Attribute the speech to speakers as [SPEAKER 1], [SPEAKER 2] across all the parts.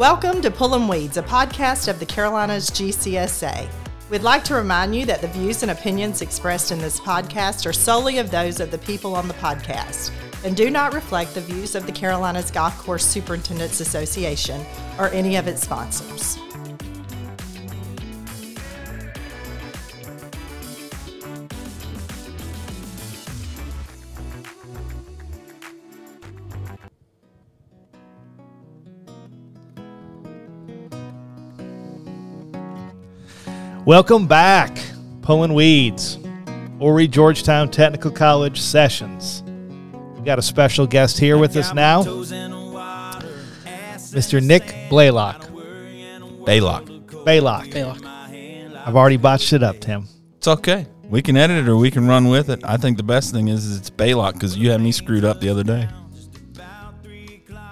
[SPEAKER 1] Welcome to Pullin' Weeds, a podcast of the Carolinas GCSA. We'd like to remind you that the views and opinions expressed in this podcast are solely of those of the people on the podcast and do not reflect the views of the Carolinas Golf Course Superintendents Association or any of its sponsors.
[SPEAKER 2] Welcome back, Pulling Weeds, Horry-Georgetown Technical College Sessions. We've got a special guest here with us now, Mr. Nick Blaylock.
[SPEAKER 3] Balok.
[SPEAKER 2] Balok.
[SPEAKER 4] Balok.
[SPEAKER 2] I've already botched it up, Tim.
[SPEAKER 3] It's okay. We can edit it or we can run with it. I think the best thing is, is it's Balok because you had me screwed up the other day.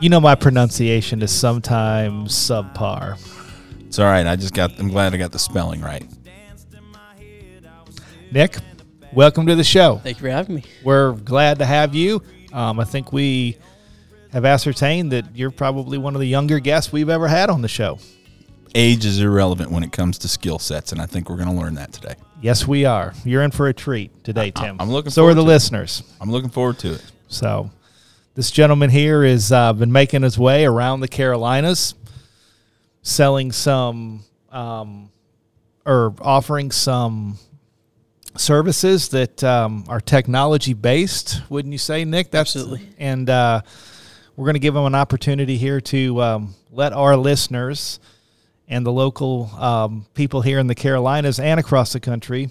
[SPEAKER 2] You know my pronunciation is sometimes subpar.
[SPEAKER 3] It's all right. I just got. I'm glad I got the spelling right.
[SPEAKER 2] Nick, welcome to the show.
[SPEAKER 4] Thank you for having me.
[SPEAKER 2] We're glad to have you. Um, I think we have ascertained that you're probably one of the younger guests we've ever had on the show.
[SPEAKER 3] Age is irrelevant when it comes to skill sets, and I think we're going to learn that today.
[SPEAKER 2] Yes, we are. You're in for a treat today,
[SPEAKER 3] I-
[SPEAKER 2] Tim.
[SPEAKER 3] I'm looking
[SPEAKER 2] So are the
[SPEAKER 3] to it.
[SPEAKER 2] listeners.
[SPEAKER 3] I'm looking forward to it.
[SPEAKER 2] So, this gentleman here has uh, been making his way around the Carolinas, selling some um, or offering some services that um, are technology based. Wouldn't you say, Nick? That's,
[SPEAKER 4] Absolutely.
[SPEAKER 2] And uh, we're going to give him an opportunity here to um, let our listeners and the local um, people here in the Carolinas and across the country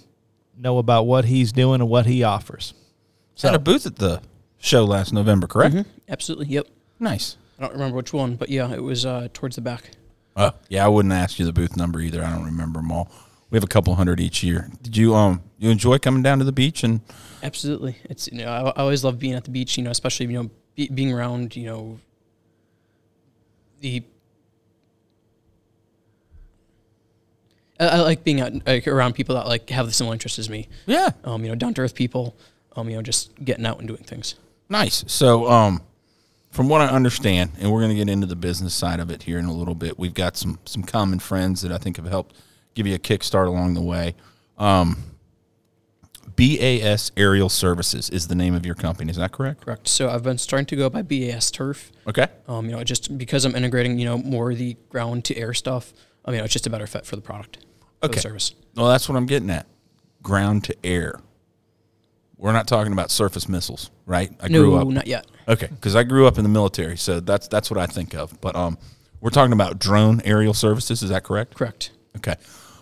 [SPEAKER 2] know about what he's doing and what he offers.
[SPEAKER 3] Had a booth at the show last November, correct?
[SPEAKER 4] Absolutely. Yep.
[SPEAKER 3] Nice.
[SPEAKER 4] I don't remember which one, but yeah, it was uh, towards the back.
[SPEAKER 3] Oh, yeah. I wouldn't ask you the booth number either. I don't remember them all. We have a couple hundred each year. Did you um you enjoy coming down to the beach and
[SPEAKER 4] Absolutely. It's you know I, I always love being at the beach. You know, especially you know be, being around you know the. I, I like being out, like, around people that like have the similar interests as me.
[SPEAKER 3] yeah,
[SPEAKER 4] Um, you know, down to earth people. Um, you know, just getting out and doing things.
[SPEAKER 3] Nice. So, um, from what I understand, and we're going to get into the business side of it here in a little bit. We've got some some common friends that I think have helped give you a kickstart along the way. Um, BAS Aerial Services is the name of your company. Is that correct?
[SPEAKER 4] Correct. So I've been starting to go by BAS Turf.
[SPEAKER 3] Okay.
[SPEAKER 4] Um, you know, just because I'm integrating, you know, more of the ground to air stuff. I mean, it's just a better fit for the product,
[SPEAKER 3] Okay.
[SPEAKER 4] service.
[SPEAKER 3] Well, that's what I'm getting at. Ground to air. We're not talking about surface missiles, right? I
[SPEAKER 4] No,
[SPEAKER 3] grew up.
[SPEAKER 4] not yet.
[SPEAKER 3] Okay, because I grew up in the military, so that's that's what I think of. But um, we're talking about drone aerial services. Is that correct?
[SPEAKER 4] Correct.
[SPEAKER 3] Okay.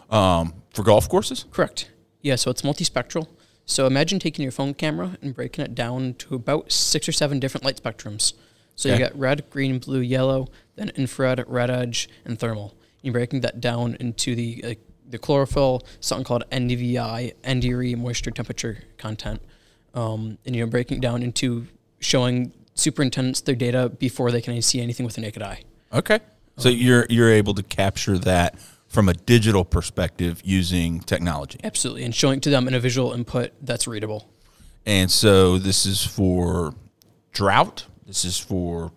[SPEAKER 3] Um, for golf courses?
[SPEAKER 4] Correct. Yeah. So it's multispectral. So imagine taking your phone camera and breaking it down to about six or seven different light spectrums. So
[SPEAKER 3] Okay.
[SPEAKER 4] you got red, green, blue, yellow, then infrared, red edge, and thermal. You're breaking that down into the uh, the chlorophyll, something called NDVI, NDRE, moisture temperature content, um, and you know breaking down into showing superintendents their data before they can see anything with the naked eye.
[SPEAKER 3] Okay. So you're you're able to capture that from a digital perspective using technology.
[SPEAKER 4] Absolutely, and showing to them in a visual input that's readable.
[SPEAKER 3] And so this is for drought. This is for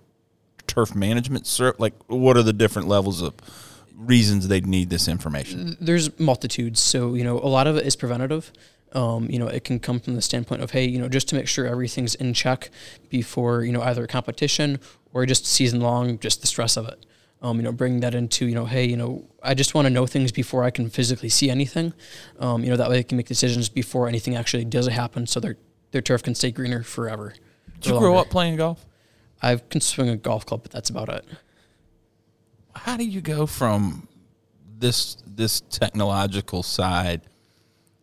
[SPEAKER 3] turf management. Like what are the different levels of reasons they'd need this information?
[SPEAKER 4] there's multitudes. So you know, a lot of it is preventative. Um, you know, it can come from the standpoint of hey, you know, just to make sure everything's in check before you know either a competition or just season long, just the stress of it. Um, you know, bringing that into you know, hey, you know, I just want to know things before I can physically see anything. Um, you know, that way I can make decisions before anything actually does happen, so their their turf can stay greener forever.
[SPEAKER 3] Did you grow up playing golf?
[SPEAKER 4] I can swing a golf club, but that's about it.
[SPEAKER 3] How do you go from this this technological side?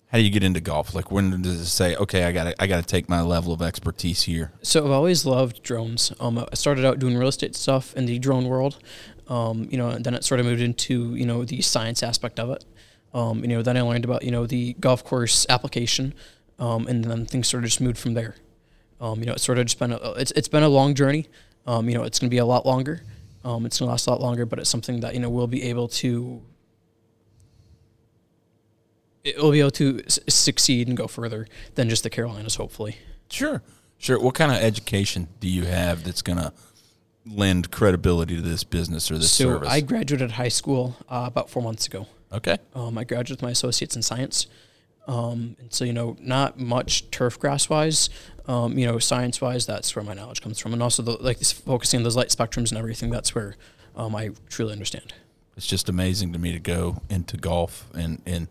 [SPEAKER 3] How do you get into golf? Like when does it say, okay, I got I got to take my level of expertise here?
[SPEAKER 4] So I've always loved drones. Um, I started out doing real estate stuff in the drone world. Um, you know, and then it sort of moved into you know the science aspect of it. Um, you know, then I learned about you know the golf course application, um, and then things sort of just moved from there. Um, you know, it's sort of just been a, it's it's been a long journey. Um, you know, it's going to be a lot longer. Um, it's going to last a lot longer, but it's something that you know we'll be able to. It will be able to s- succeed and go further than just the Carolinas, hopefully.
[SPEAKER 3] Sure, sure. What kind of education do you have that's gonna lend credibility to this business or this
[SPEAKER 4] so
[SPEAKER 3] service?
[SPEAKER 4] I graduated high school uh, about four months ago.
[SPEAKER 3] okay.
[SPEAKER 4] Um, I graduated with my associates in science. Um, and so, you know, not much turf grass wise, um, you know, science wise, that's where my knowledge comes from. And also, the, like, this, focusing on those light spectrums and everything, that's where um, I truly understand.
[SPEAKER 3] It's just amazing to me to go into golf and and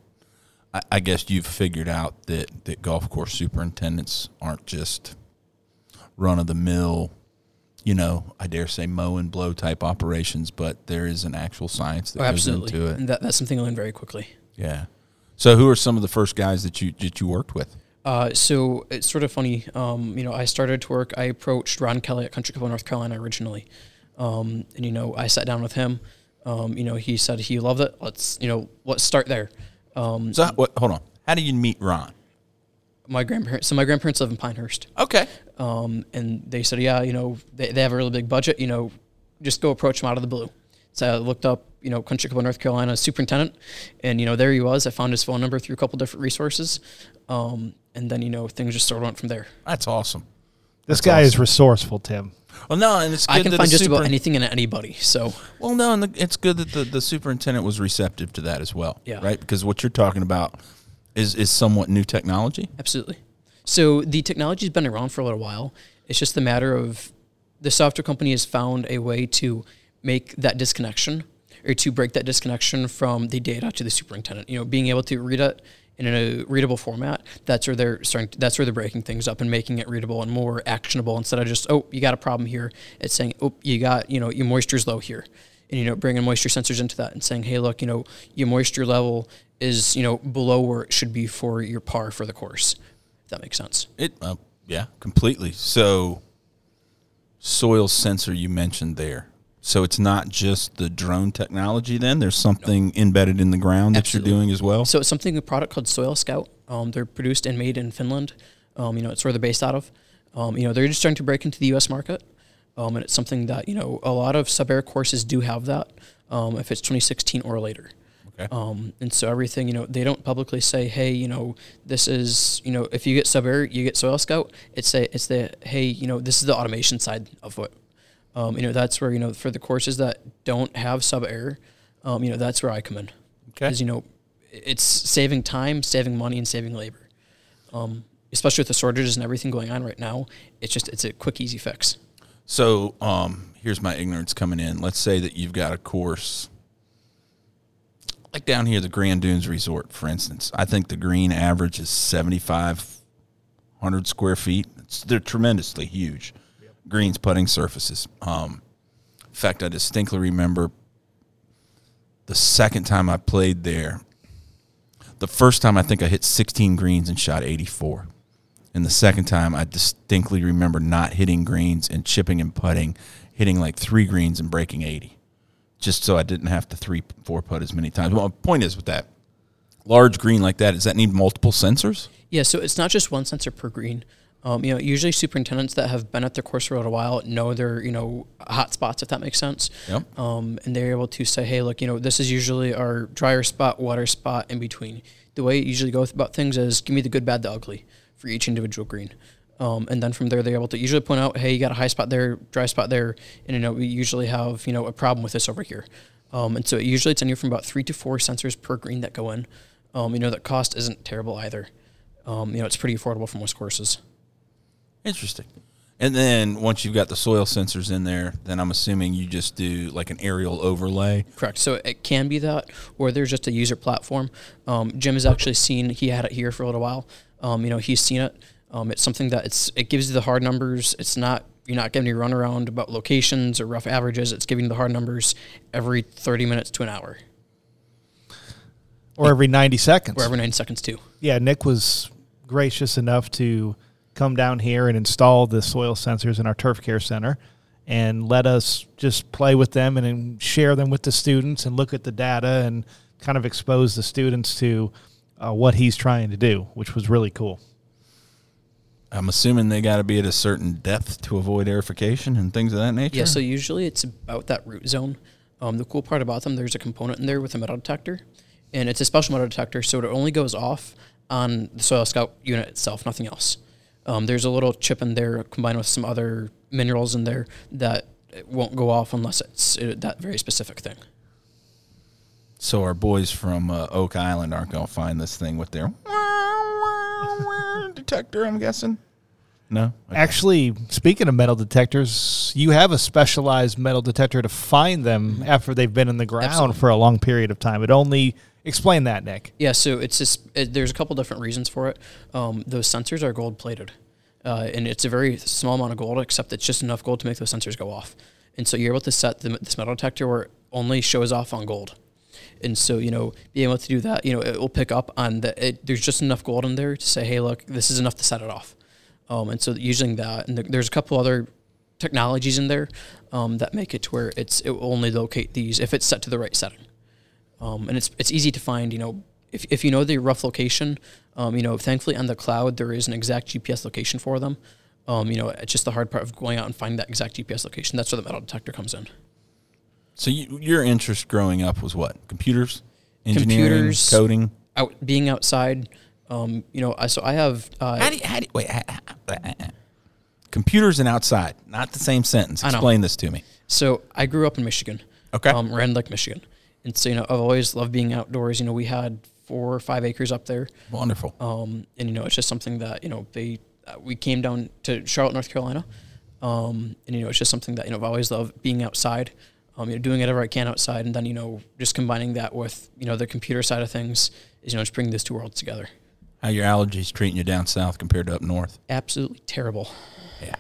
[SPEAKER 3] I, I guess you've figured out that that golf course superintendents aren't just run of the mill, you know, I dare say mow and blow type operations, but there is an actual science that
[SPEAKER 4] Oh,
[SPEAKER 3] goes
[SPEAKER 4] absolutely.
[SPEAKER 3] into it.
[SPEAKER 4] And that, that's something I learned very quickly.
[SPEAKER 3] Yeah. So who are some of the first guys that you that you worked with?
[SPEAKER 4] Uh, so it's sort of funny. Um, you know, I started to work. I approached Ron Kelly at Country Club of North Carolina originally, um, and you know, I sat down with him. Um, you know, he said he loved it. Let's you know, let's start there. Um,
[SPEAKER 3] So what, hold on. How do you meet Ron?
[SPEAKER 4] my grandparents. So my grandparents live in Pinehurst,
[SPEAKER 3] Okay.
[SPEAKER 4] um, and they said, yeah, you know, they, they have a really big budget. You know, just go approach them out of the blue. So I looked up, you know, Country Club of North Carolina superintendent, and you know, there he was. I found his phone number through a couple different resources, um, and then you know, things just sort of went from there.
[SPEAKER 3] That's awesome.
[SPEAKER 2] This
[SPEAKER 3] That's
[SPEAKER 2] guy is resourceful, Tim.
[SPEAKER 3] Well, no, and it's good
[SPEAKER 4] I can
[SPEAKER 3] that
[SPEAKER 4] find
[SPEAKER 3] a
[SPEAKER 4] just about anything and anybody. So
[SPEAKER 3] Well, no, and the, it's good that the, the superintendent was receptive to that as well.
[SPEAKER 4] Yeah.
[SPEAKER 3] Right? Because what you're talking about is, is somewhat new technology.
[SPEAKER 4] absolutely. So the technology's been around for a little while. It's just a matter of the software company has found a way to make that disconnection or to break that disconnection from the data to the superintendent. You know, being able to read it in a readable format. That's where they're starting. To, that's where they're breaking things up and making it readable and more actionable instead of just oh you got a problem here. It's saying oh you got you know your moisture's low here. And you know, bringing moisture sensors into that and saying, "Hey, look, you know, your moisture level is, you know, below where it should be for your par for the course." If that makes sense.
[SPEAKER 3] It, uh, yeah, completely. So, soil sensor you mentioned there. So it's not just the drone technology. Then there's something embedded in the ground that
[SPEAKER 4] Absolutely.
[SPEAKER 3] you're doing as well.
[SPEAKER 4] So it's something a product called Soil Scout. Um, they're produced and made in Finland. Um, you know, it's where they're based out of. Um, you know, they're just starting to break into the U.S. market, um, and it's something that you know a lot of SubAir courses do have that. Um, if it's 2016 or later.
[SPEAKER 3] Okay.
[SPEAKER 4] Um, and so everything, you know, they don't publicly say, hey, you know, this is, you know, if you get SubAir, you get Soil Scout. It's a, it's the, hey, you know, this is the automation side of what, um, you know, that's where, you know, for the courses that don't have SubAir, um, you know, that's where I come in.
[SPEAKER 3] Okay.
[SPEAKER 4] Because, you know, it's saving time, saving money, and saving labor. Um, especially with the shortages and everything going on right now, it's just, it's a quick, easy fix.
[SPEAKER 3] So um, here's my ignorance coming in. Let's say that you've got a course like down here, the Grand Dunes Resort, for instance. I think the green average is 7,500 square feet. It's, they're tremendously huge. Greens putting surfaces. Um, in fact, I distinctly remember the second time I played there. The first time I think I hit 16 greens and shot 84. And the second time, I distinctly remember not hitting greens and chipping and putting, hitting like three greens and breaking 80, just so I didn't have to three, four putt as many times. Well, my point is with that large green like that, does that need multiple sensors?
[SPEAKER 4] Yeah, so it's not just one sensor per green. Um, you know, usually superintendents that have been at their course for a little while know their, you know, hot spots, if that makes sense.
[SPEAKER 3] Yep.
[SPEAKER 4] Um, and they're able to say, hey, look, you know, this is usually our drier spot, water spot in between. The way it usually goes about things is give me the good, bad, the ugly for each individual green. Um, and then from there, they're able to usually point out, hey, you got a high spot there, dry spot there, and you know we usually have you know a problem with this over here. Um, and so usually it's anywhere from about three to four sensors per green that go in. Um, you know that cost isn't terrible either. Um, you know it's pretty affordable for most courses.
[SPEAKER 3] Interesting. And then once you've got the soil sensors in there, then I'm assuming you just do like an aerial overlay.
[SPEAKER 4] Correct. So it can be that, or there's just a user platform. Um, Jim has actually seen. He had it here for a little while. Um, you know, he's seen it. Um, it's something that it's it gives you the hard numbers. It's not you're not getting a run around about locations or rough averages. It's giving you the hard numbers every 30 minutes to an hour,
[SPEAKER 2] Or every 90 seconds.
[SPEAKER 4] or every 90 seconds too.
[SPEAKER 2] Yeah, Nick was gracious enough to come down here and install the soil sensors in our turf care center and let us just play with them and then share them with the students and look at the data and kind of expose the students to uh, what he's trying to do, which was really cool.
[SPEAKER 3] I'm assuming they got to be at a certain depth to avoid aerification and things of that nature.
[SPEAKER 4] Yeah, so usually it's about that root zone. Um, the cool part about them, there's a component in there with a metal detector, and it's a special metal detector, so it only goes off on the Soil Scout unit itself, nothing else. Um, there's a little chip in there combined with some other minerals in there that it won't go off unless it's uh, that very specific thing.
[SPEAKER 3] So our boys from uh, Oak Island aren't going to find this thing with their detector. I'm guessing. No. Okay.
[SPEAKER 2] Actually, speaking of metal detectors, you have a specialized metal detector to find them after they've been in the ground
[SPEAKER 4] Absolutely.
[SPEAKER 2] for a long period of time. It only explain that, Nick.
[SPEAKER 4] Yeah, so it's just it, there's a couple different reasons for it. Um, those sensors are gold plated, uh, and it's a very small amount of gold, except it's just enough gold to make those sensors go off. And so you're able to set the, this metal detector where it only shows off on gold. And so you know, being able to do that, you know, it will pick up on the. It, there's just enough gold in there to say, hey, look, this is enough to set it off. Um, and so using that, and there- there's a couple other technologies in there um, that make it to where it's it will only locate these if it's set to the right setting. Um, and it's it's easy to find. You know, if, if you know the rough location, um, you know, thankfully on the cloud there is an exact GPS location for them. Um, you know, it's just the hard part of going out and finding that exact GPS location. That's where the metal detector comes in.
[SPEAKER 3] So you, your interest growing up was what? Computers, engineering,
[SPEAKER 4] Computers.
[SPEAKER 3] coding.
[SPEAKER 4] Out being outside, um, you know, I, so I have uh,
[SPEAKER 3] How do you, how do you, wait? ha- ha- ha- computers and outside, not the same sentence. Explain this to me.
[SPEAKER 4] So I grew up in Michigan.
[SPEAKER 3] Okay.
[SPEAKER 4] Um, Rand Lake, Michigan. And so, you know, I've always loved being outdoors. You know, we had four or five acres up there.
[SPEAKER 3] Wonderful.
[SPEAKER 4] Um, and, you know, it's just something that, you know, they, uh, we came down to Charlotte, North Carolina. Um, and, you know, it's just something that, you know, I've always loved being outside, um, you know, doing whatever I can outside. And then, you know, just combining that with, you know, the computer side of things is, you know, just bringing those two worlds together.
[SPEAKER 3] How your allergies treating you down south compared to up north?
[SPEAKER 4] Absolutely terrible.
[SPEAKER 3] Yeah.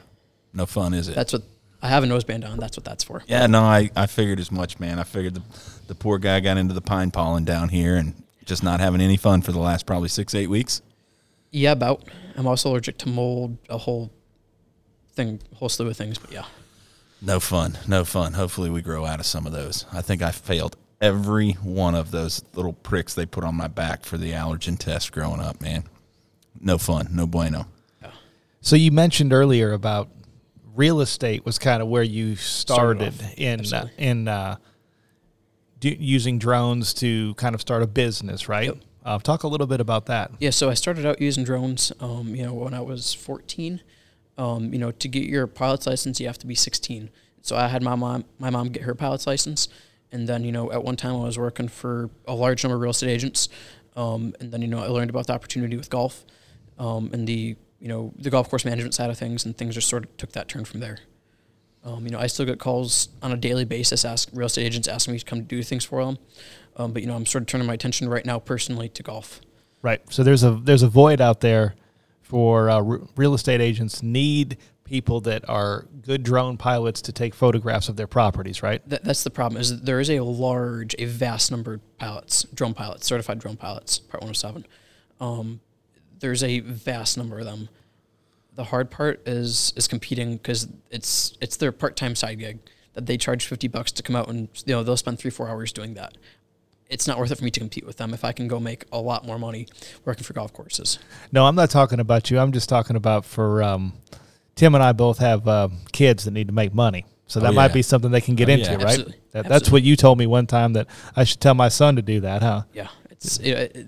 [SPEAKER 3] No fun, is it?
[SPEAKER 4] That's what I have a noseband on. That's what that's for.
[SPEAKER 3] yeah, no, I, I figured as much, man. I figured the, the poor guy got into the pine pollen down here and just not having any fun for the last probably six, eight weeks.
[SPEAKER 4] Yeah, about. I'm also allergic to mold, a whole thing, whole slew of things. But yeah,
[SPEAKER 3] No fun. No fun. Hopefully we grow out of some of those. I think I failed every one of those little pricks they put on my back for the allergen test growing up, man. No fun. No bueno.
[SPEAKER 2] So you mentioned earlier about real estate was kind of where you started,
[SPEAKER 4] Started
[SPEAKER 2] in uh, in uh, do, using drones to kind of start a business, right?
[SPEAKER 4] Yep.
[SPEAKER 2] Uh, talk a little bit about that.
[SPEAKER 4] yeah. So I started out using drones. Um, you know, when I was 14. Um, you know, to get your pilot's license, you have to be 16. So I had my mom, my mom get her pilot's license, and then you know, at one time I was working for a large number of real estate agents, um, and then you know, I learned about the opportunity with golf, um, and the you know, the golf course management side of things, and things just sort of took that turn from there. Um, you know, I still get calls on a daily basis, ask real estate agents asking me to come do things for them. Um, but you know, I'm sort of turning my attention right now personally to golf.
[SPEAKER 2] Right. So there's a there's a void out there for uh, real estate agents need people that are good drone pilots to take photographs of their properties, right?
[SPEAKER 4] That, that's the problem is that there is a large, a vast number of pilots, drone pilots, certified drone pilots, Part 107. Um, there's a vast number of them. The hard part is is competing because it's it's their part time side gig that they charge 50 bucks to come out and you know they'll spend three four hours doing that. It's not worth it for me to compete with them if I can go make a lot more money working for golf courses.
[SPEAKER 2] No, I'm not talking about you. I'm just talking about for um, Tim and I both have uh, kids that need to make money. So that
[SPEAKER 3] Oh,
[SPEAKER 2] might be something they can get
[SPEAKER 3] Oh,
[SPEAKER 2] into,
[SPEAKER 3] yeah.
[SPEAKER 2] right?
[SPEAKER 4] Absolutely.
[SPEAKER 2] That, that's what you told me one time that I should tell my son to do that, huh?
[SPEAKER 4] Yeah, it's it, it-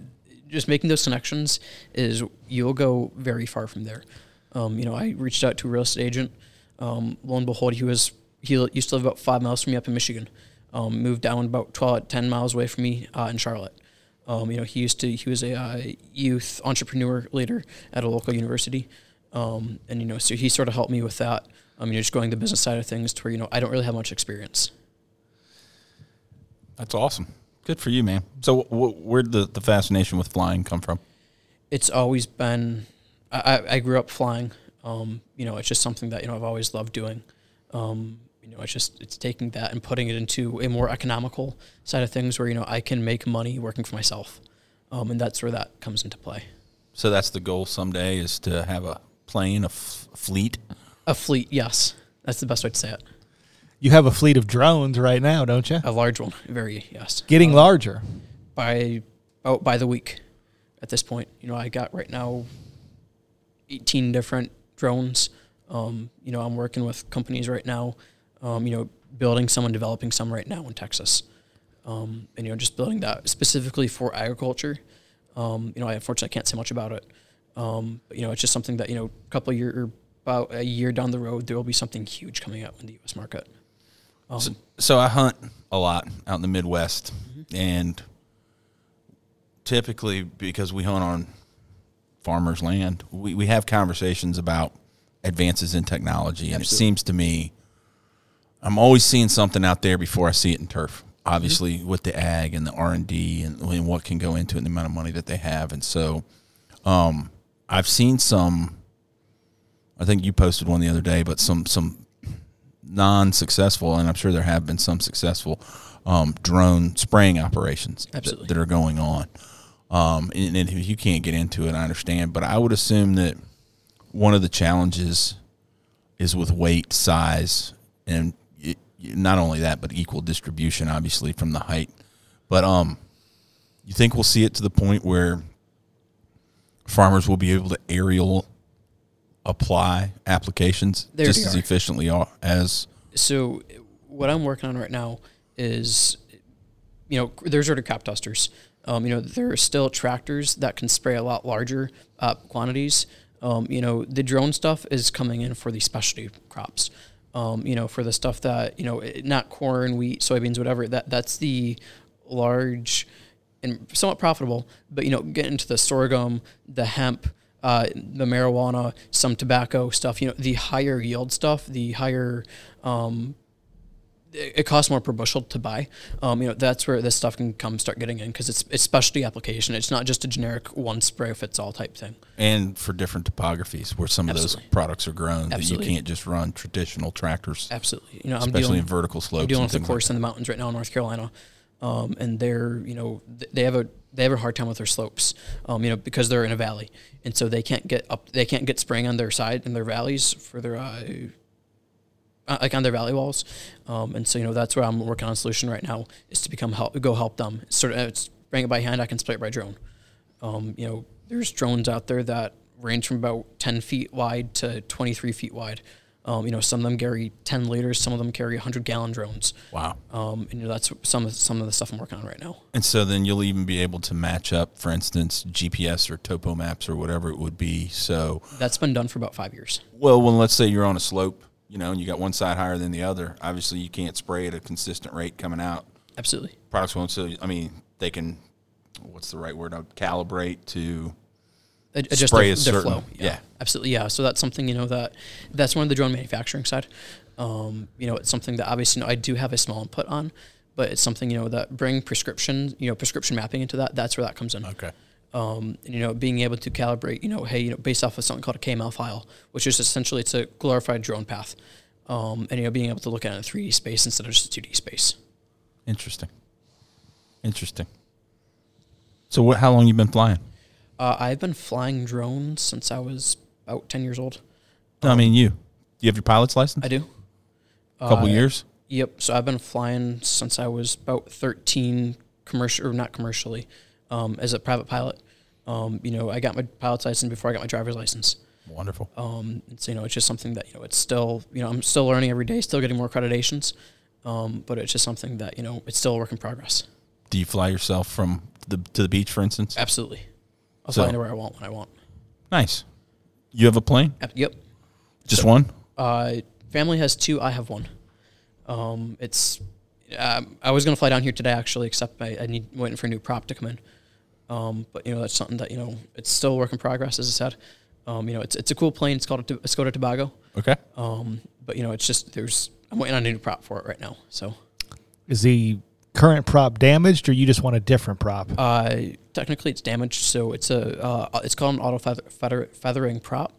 [SPEAKER 4] just making those connections is you'll go very far from there. Um, you know, I reached out to a real estate agent. Um, lo and behold, he was he used to live about five miles from me up in Michigan. Um, moved down about 12, 10 miles away from me uh, in Charlotte. Um, you know, he used to he was a uh, youth entrepreneur leader at a local university, um, and you know, so he sort of helped me with that. I Um, you know, just going the business side of things to where you know I don't really have much experience.
[SPEAKER 3] That's awesome. Good for you, man. So wh- where'd the, the fascination with flying come from?
[SPEAKER 4] it's always been I, I- I grew up flying. Um, you know it's just something that you know I've always loved doing. Um, you know it's just it's taking that and putting it into a more economical side of things where you know I can make money working for myself. Um, and that's where that comes into play.
[SPEAKER 3] So that's the goal someday is to have a plane, a f- fleet.
[SPEAKER 4] a fleet yes. That's the best way to say it.
[SPEAKER 2] You have a fleet of drones right now, don't you?
[SPEAKER 4] a large one. Very yes.
[SPEAKER 2] Getting larger.
[SPEAKER 4] by oh by the week at this point. You know I got right now 18 different drones. Um, you know I'm working with companies right now um, you know building some and developing some right now in Texas. Um, and you know just building that specifically for agriculture. Um, you know I unfortunately can't say much about it. Um, but you know it's just something that you know a couple of year about a year down the road there will be something huge coming out in the US market.
[SPEAKER 3] So, so I hunt a lot out in the Midwest, and typically because we hunt on farmers' land, we, we have conversations about advances in technology, and it seems to me I'm always seeing something out there before I see it in turf. Obviously, with the ag and the R and D and what can go into it, and the amount of money that they have, and so um, I've seen some. I think you posted one the other day, but some some non-successful, and I'm sure there have been some successful um, drone spraying operations that-
[SPEAKER 4] Absolutely.
[SPEAKER 3] that, are going on. Um, and, and if you can't get into it, I understand, but I would assume that one of the challenges is with weight, size, and it, not only that, but equal distribution, obviously from the height. But um, you think we'll see it to the point where farmers will be able to aerial apply applications
[SPEAKER 4] They
[SPEAKER 3] just as
[SPEAKER 4] are.
[SPEAKER 3] efficiently as
[SPEAKER 4] So what I'm working on right now is, you know, there's already crop dusters. Um, you know, there are still tractors that can spray a lot larger uh, quantities. Um, you know, the drone stuff is coming in for the specialty crops. Um, you know, for the stuff that you know, not corn, wheat, soybeans, whatever. That that's the large and somewhat profitable. But you know, get into the sorghum, the hemp, uh, the marijuana, some tobacco stuff. You know, the higher yield stuff, the higher um, it costs more per bushel to buy. Um, you know, that's where this stuff can come start getting in because it's it's specialty application. It's not just a generic one spray fits all type thing.
[SPEAKER 3] and for different topographies where some of those products are grown
[SPEAKER 4] Absolutely.
[SPEAKER 3] that you can't just run traditional tractors,
[SPEAKER 4] Absolutely. You know, I'm
[SPEAKER 3] especially
[SPEAKER 4] dealing,
[SPEAKER 3] in vertical slopes.
[SPEAKER 4] I'm dealing with a course
[SPEAKER 3] like
[SPEAKER 4] in the mountains right now in North Carolina, um, and they're you know they have a they have a hard time with their slopes, um, you know because they're in a valley, and so they can't get up they can't get spraying on their side in their valleys for their uh, like on their valley walls, um, and so you know that's where I'm working on a solution right now is to become help go help them sort of it's bring it by hand I can spray it by drone. Um, you know, there's drones out there that range from about 10 feet wide to 23 feet wide. Um, you know, some of them carry 10 liters, some of them carry 100 gallon drones.
[SPEAKER 3] Wow.
[SPEAKER 4] Um, and you know, that's some of some of the stuff I'm working on right now.
[SPEAKER 3] And so then you'll even be able to match up, for instance, GPS or topo maps or whatever it would be. So,
[SPEAKER 4] That's been done for about five years.
[SPEAKER 3] well, when let's say you're on a slope, you know, and you got one side higher than the other, obviously you can't spray at a consistent rate coming out.
[SPEAKER 4] Absolutely.
[SPEAKER 3] Products won't. So, I mean, they can. What's the right word? Uh, Calibrate to.
[SPEAKER 4] Ad- Adjust
[SPEAKER 3] Spray
[SPEAKER 4] their,
[SPEAKER 3] is
[SPEAKER 4] their
[SPEAKER 3] certain.
[SPEAKER 4] flow.
[SPEAKER 3] Yeah.
[SPEAKER 4] Absolutely. Yeah. So that's something, you know, that that's one of the drone manufacturing side. Um, you know, it's something that obviously you know, I do have a small input on, but it's something, you know, that bring prescription, you know, prescription mapping into that. That's where that comes in.
[SPEAKER 3] Okay.
[SPEAKER 4] Um, and, you know, being able to calibrate, you know, hey, you know, based off of something called a KML file, which is essentially it's a glorified drone path, um, and you know, being able to look at it in 3D space instead of just 2D space.
[SPEAKER 3] Interesting. Interesting. So, what? How long you been flying?
[SPEAKER 4] Uh, I've been flying drones since I was about 10 years old.
[SPEAKER 3] No, I mean you. Do you have your pilot's license?
[SPEAKER 4] I do.
[SPEAKER 3] A couple
[SPEAKER 4] Uh,
[SPEAKER 3] years.
[SPEAKER 4] Yep. So I've been flying since I was about 13, commercial or not commercially, um, as a private pilot. Um, you know, I got my pilot's license before I got my driver's license.
[SPEAKER 3] Wonderful.
[SPEAKER 4] Um, so, you know, it's just something that, you know, it's still, you know, I'm still learning every day, still getting more accreditations. Um, but it's just something that, you know, it's still a work in progress.
[SPEAKER 3] Do you fly yourself from the to the beach, for instance?
[SPEAKER 4] Absolutely. I'll
[SPEAKER 3] So-
[SPEAKER 4] fly anywhere I want when I want.
[SPEAKER 3] Nice. You have a plane?
[SPEAKER 4] Ap- Yep.
[SPEAKER 3] Just
[SPEAKER 4] So-
[SPEAKER 3] one?
[SPEAKER 4] Uh, family has two. I have one. Um, it's, um, I was going to fly down here today actually, except I, I need waiting for a new prop to come in. Um, but you know, that's something that, you know, it's still a work in progress, as I said. Um, you know, it's, it's a cool plane. It's called a, a Socata Tobago.
[SPEAKER 3] Okay.
[SPEAKER 4] Um, but you know, it's just, there's, I'm waiting on a new prop for it right now. So,
[SPEAKER 2] Is the current prop damaged, or you just want a different prop?
[SPEAKER 4] Uh, technically, it's damaged, so it's a uh, it's called an auto feather, feather, feathering prop,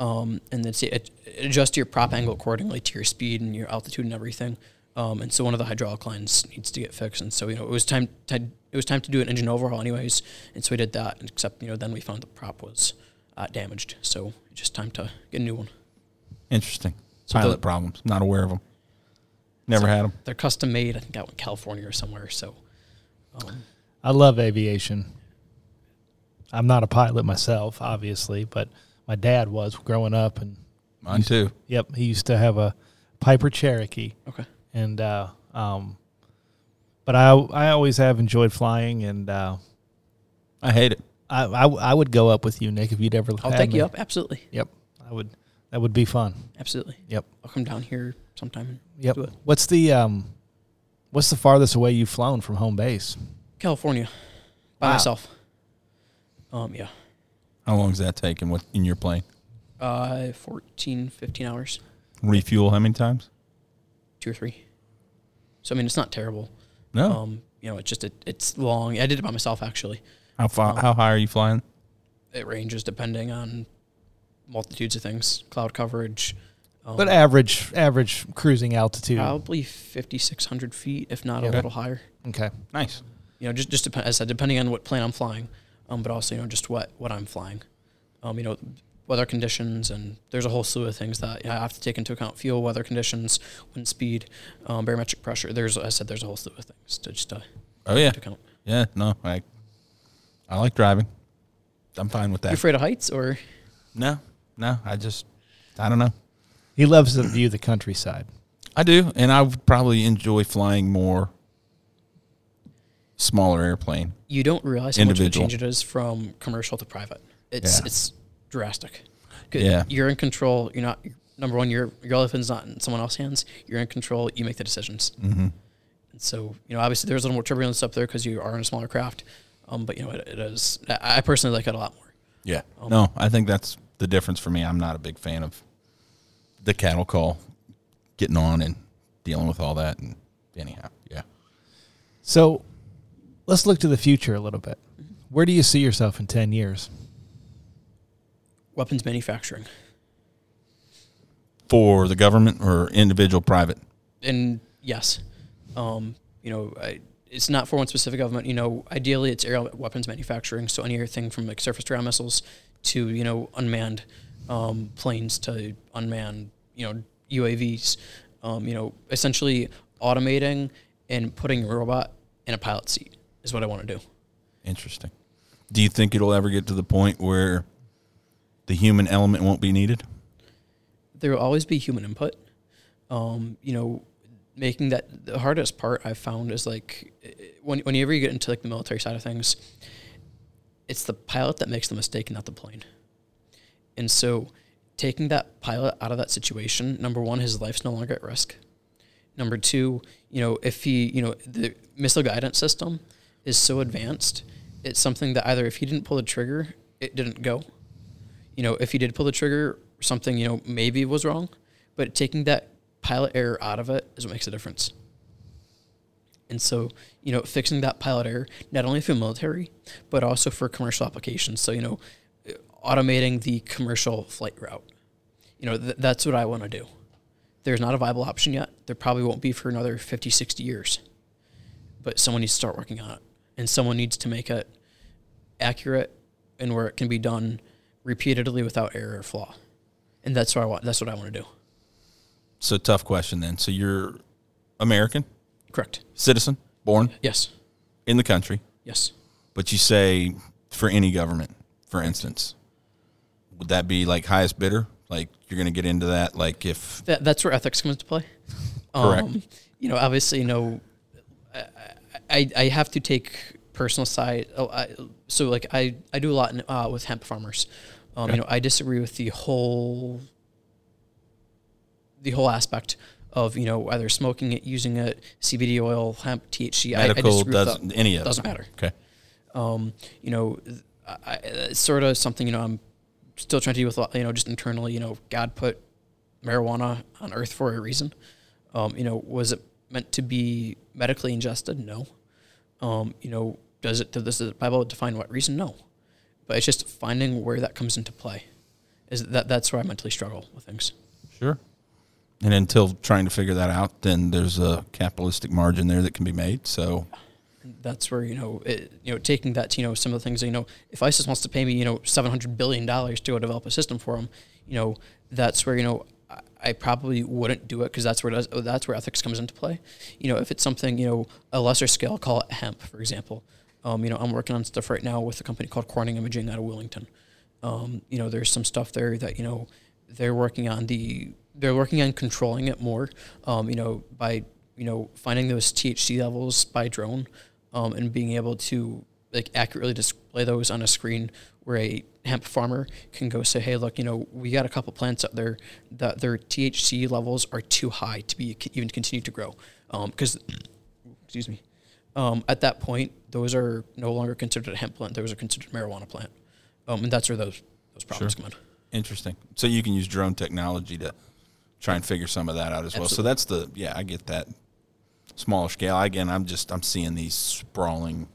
[SPEAKER 4] um, and it's it, it adjusts your prop angle accordingly to your speed and your altitude and everything. Um, and so one of the hydraulic lines needs to get fixed, and so you know it was time to, it was time to do an engine overhaul anyways, and so we did that. Except you know then we found the prop was uh, damaged, so just time to get a new one.
[SPEAKER 3] Interesting.
[SPEAKER 4] So
[SPEAKER 3] Pilot
[SPEAKER 4] the-
[SPEAKER 3] problems. Not aware of them. Never had 'em. had them.
[SPEAKER 4] They're custom made, I think out in California or somewhere. So um,
[SPEAKER 2] I love aviation. I'm not a pilot myself, obviously, but my dad was growing up, and
[SPEAKER 3] Mine too.
[SPEAKER 2] yep, he used to have a Piper Cherokee,
[SPEAKER 4] okay,
[SPEAKER 2] and uh, um, but I I always have enjoyed flying, and uh,
[SPEAKER 3] I hate it.
[SPEAKER 2] I, I I would go up with you, Nick, if you'd ever.
[SPEAKER 4] I'll take
[SPEAKER 2] me.
[SPEAKER 4] you up absolutely.
[SPEAKER 2] Yep, I would That would be fun.
[SPEAKER 4] Absolutely.
[SPEAKER 2] Yep.
[SPEAKER 4] I'll come down here sometime. and
[SPEAKER 2] Yep.
[SPEAKER 4] Do it.
[SPEAKER 2] What's the um, what's the farthest away you've flown from home base?
[SPEAKER 4] California, by
[SPEAKER 2] Wow.
[SPEAKER 4] myself. Um, yeah.
[SPEAKER 3] How long does that take and what in your plane?
[SPEAKER 4] Uh, 14, 15 hours,
[SPEAKER 3] Refuel how many times?
[SPEAKER 4] two or three. So I mean, it's not terrible.
[SPEAKER 3] No.
[SPEAKER 4] Um, you know, it's just it, it's long. I did it by myself actually.
[SPEAKER 3] how far? How high are you flying?
[SPEAKER 4] It ranges depending on multitudes of things, cloud coverage. Um,
[SPEAKER 2] But average average cruising altitude.
[SPEAKER 4] probably fifty six hundred feet, if not
[SPEAKER 2] Yeah.
[SPEAKER 4] a little higher.
[SPEAKER 2] Okay.
[SPEAKER 3] Nice.
[SPEAKER 4] You know, just just depend, as I said, depending on what plane I'm flying, um, but also you know just what what I'm flying. Um, you know, weather conditions and there's a whole slew of things that I have to take into account: fuel, weather conditions, wind speed, um, barometric pressure. There's, I said, there's a whole slew of things to just uh,
[SPEAKER 3] Oh yeah.
[SPEAKER 4] to.
[SPEAKER 3] Yeah. No. I. I like driving. I'm fine with that.
[SPEAKER 4] You
[SPEAKER 3] that.
[SPEAKER 4] afraid of heights or?
[SPEAKER 3] no. No. I just. I don't know.
[SPEAKER 2] He loves to view the countryside.
[SPEAKER 3] I do, and I would probably enjoy flying more smaller airplane.
[SPEAKER 4] you don't realize how much of a change it is from commercial to private. It's
[SPEAKER 3] Yeah.
[SPEAKER 4] it's drastic. 'Cause
[SPEAKER 3] Yeah.
[SPEAKER 4] you're in control. You're not number one. Your your elephant's not in someone else's hands. You're in control. You make the decisions.
[SPEAKER 3] Mm-hmm.
[SPEAKER 4] And so you know, obviously, there's a little more turbulence up there because you are in a smaller craft. Um, but you know, it, it is. I I personally like it a lot more.
[SPEAKER 3] Yeah.
[SPEAKER 4] Um,
[SPEAKER 3] no, I think that's the difference for me. I'm not a big fan of the cattle call, getting on and dealing with all that. And anyhow, yeah.
[SPEAKER 2] So let's look to the future a little bit. Where do you see yourself in 10 years?
[SPEAKER 4] Weapons manufacturing.
[SPEAKER 3] For the government or individual private.
[SPEAKER 4] and yes, um, you know, I, it's not for one specific government. You know, ideally, it's aerial weapons manufacturing. So anything from like surface to ground missiles to you know unmanned um, planes to unmanned you know UAVs. Um, you know, essentially automating and putting a robot in a pilot seat is what I want to do.
[SPEAKER 3] Interesting. Do you think it'll ever get to the point where the human element won't be needed?
[SPEAKER 4] there will always be human input. Um, you know, making that the hardest part I've found is like when whenever you get into like the military side of things, it's the pilot that makes the mistake, not the plane. And so, taking that pilot out of that situation, number one, his life's no longer at risk. Number two, you know, if he, you know, the missile guidance system is so advanced, it's something that either if he didn't pull the trigger, it didn't go. You know, if he did pull the trigger, something, you know, maybe was wrong, but taking that pilot error out of it is what makes a difference. And so, you know, fixing that pilot error, not only for military, but also for commercial applications. So, you know, automating the commercial flight route. You know, th- that's what I want to do. There's not a viable option yet. There probably won't be for another 50, 60 years. But someone needs to start working on it. And someone needs to make it accurate and where it can be done repeatedly without error or flaw. And that's what I want. That's what I want to do.
[SPEAKER 3] So tough question then. So you're American
[SPEAKER 4] Correct.
[SPEAKER 3] citizen, born
[SPEAKER 4] Yes.
[SPEAKER 3] in the country,
[SPEAKER 4] Yes.
[SPEAKER 3] but you say for any government, for instance, would that be like highest bidder? Like you're going to get into that? Like if
[SPEAKER 4] That, that's where ethics comes into play.
[SPEAKER 3] Correct.
[SPEAKER 4] you know, obviously, you know, I, I, I have to take personal side. Oh, I, so like I, I do a lot in, uh, with hemp farmers. Um,
[SPEAKER 3] Okay.
[SPEAKER 4] You know, I disagree with the whole, the whole aspect of you know either smoking it, using it, CBD oil, hemp, THC. I- I
[SPEAKER 3] medical
[SPEAKER 4] disagree
[SPEAKER 3] doesn't
[SPEAKER 4] that.
[SPEAKER 3] any of it
[SPEAKER 4] doesn't matter.
[SPEAKER 3] Okay.
[SPEAKER 4] um, you know, I, I- it's sort of something you know I'm still trying to deal with. You know, just internally, you know, God put marijuana on earth for a reason. Um, you know, was it meant to be medically ingested? No. Um, you know, does it does the Bible define what reason? No. But it's just finding where that comes into play. Is that that's where I mentally struggle with things.
[SPEAKER 3] Sure. And until trying to figure that out, then there's a capitalistic margin there that can be made. So
[SPEAKER 4] that's where you know it, you know taking that to, you know some of the things you know if ISIS wants to pay me you know seven hundred billion dollars to go develop a system for them, you know that's where you know I, I probably wouldn't do it because that's where does, that's where ethics comes into play. You know if it's something you know a lesser scale, call it hemp for example. Um, you know I'm working on stuff right now with a company called Corning Imaging out of Wilmington. Um, you know there's some stuff there that you know they're working on the they're working on controlling it more. Um, you know by you know finding those THC levels by drone um, and being able to like accurately display those on a screen where a hemp farmer can go say, hey, look, you know, we got a couple plants up there that their THC levels are too high to be even continue to grow. Because, excuse me, um, at that point, those are no longer considered a hemp plant; those are considered marijuana plant, um, and that's where those those problems
[SPEAKER 3] Sure.
[SPEAKER 4] come in.
[SPEAKER 3] Interesting. So you can use drone technology to try and figure some of that out as well. So that's the yeah, I get that smaller scale. Again, I'm just I'm seeing these sprawling,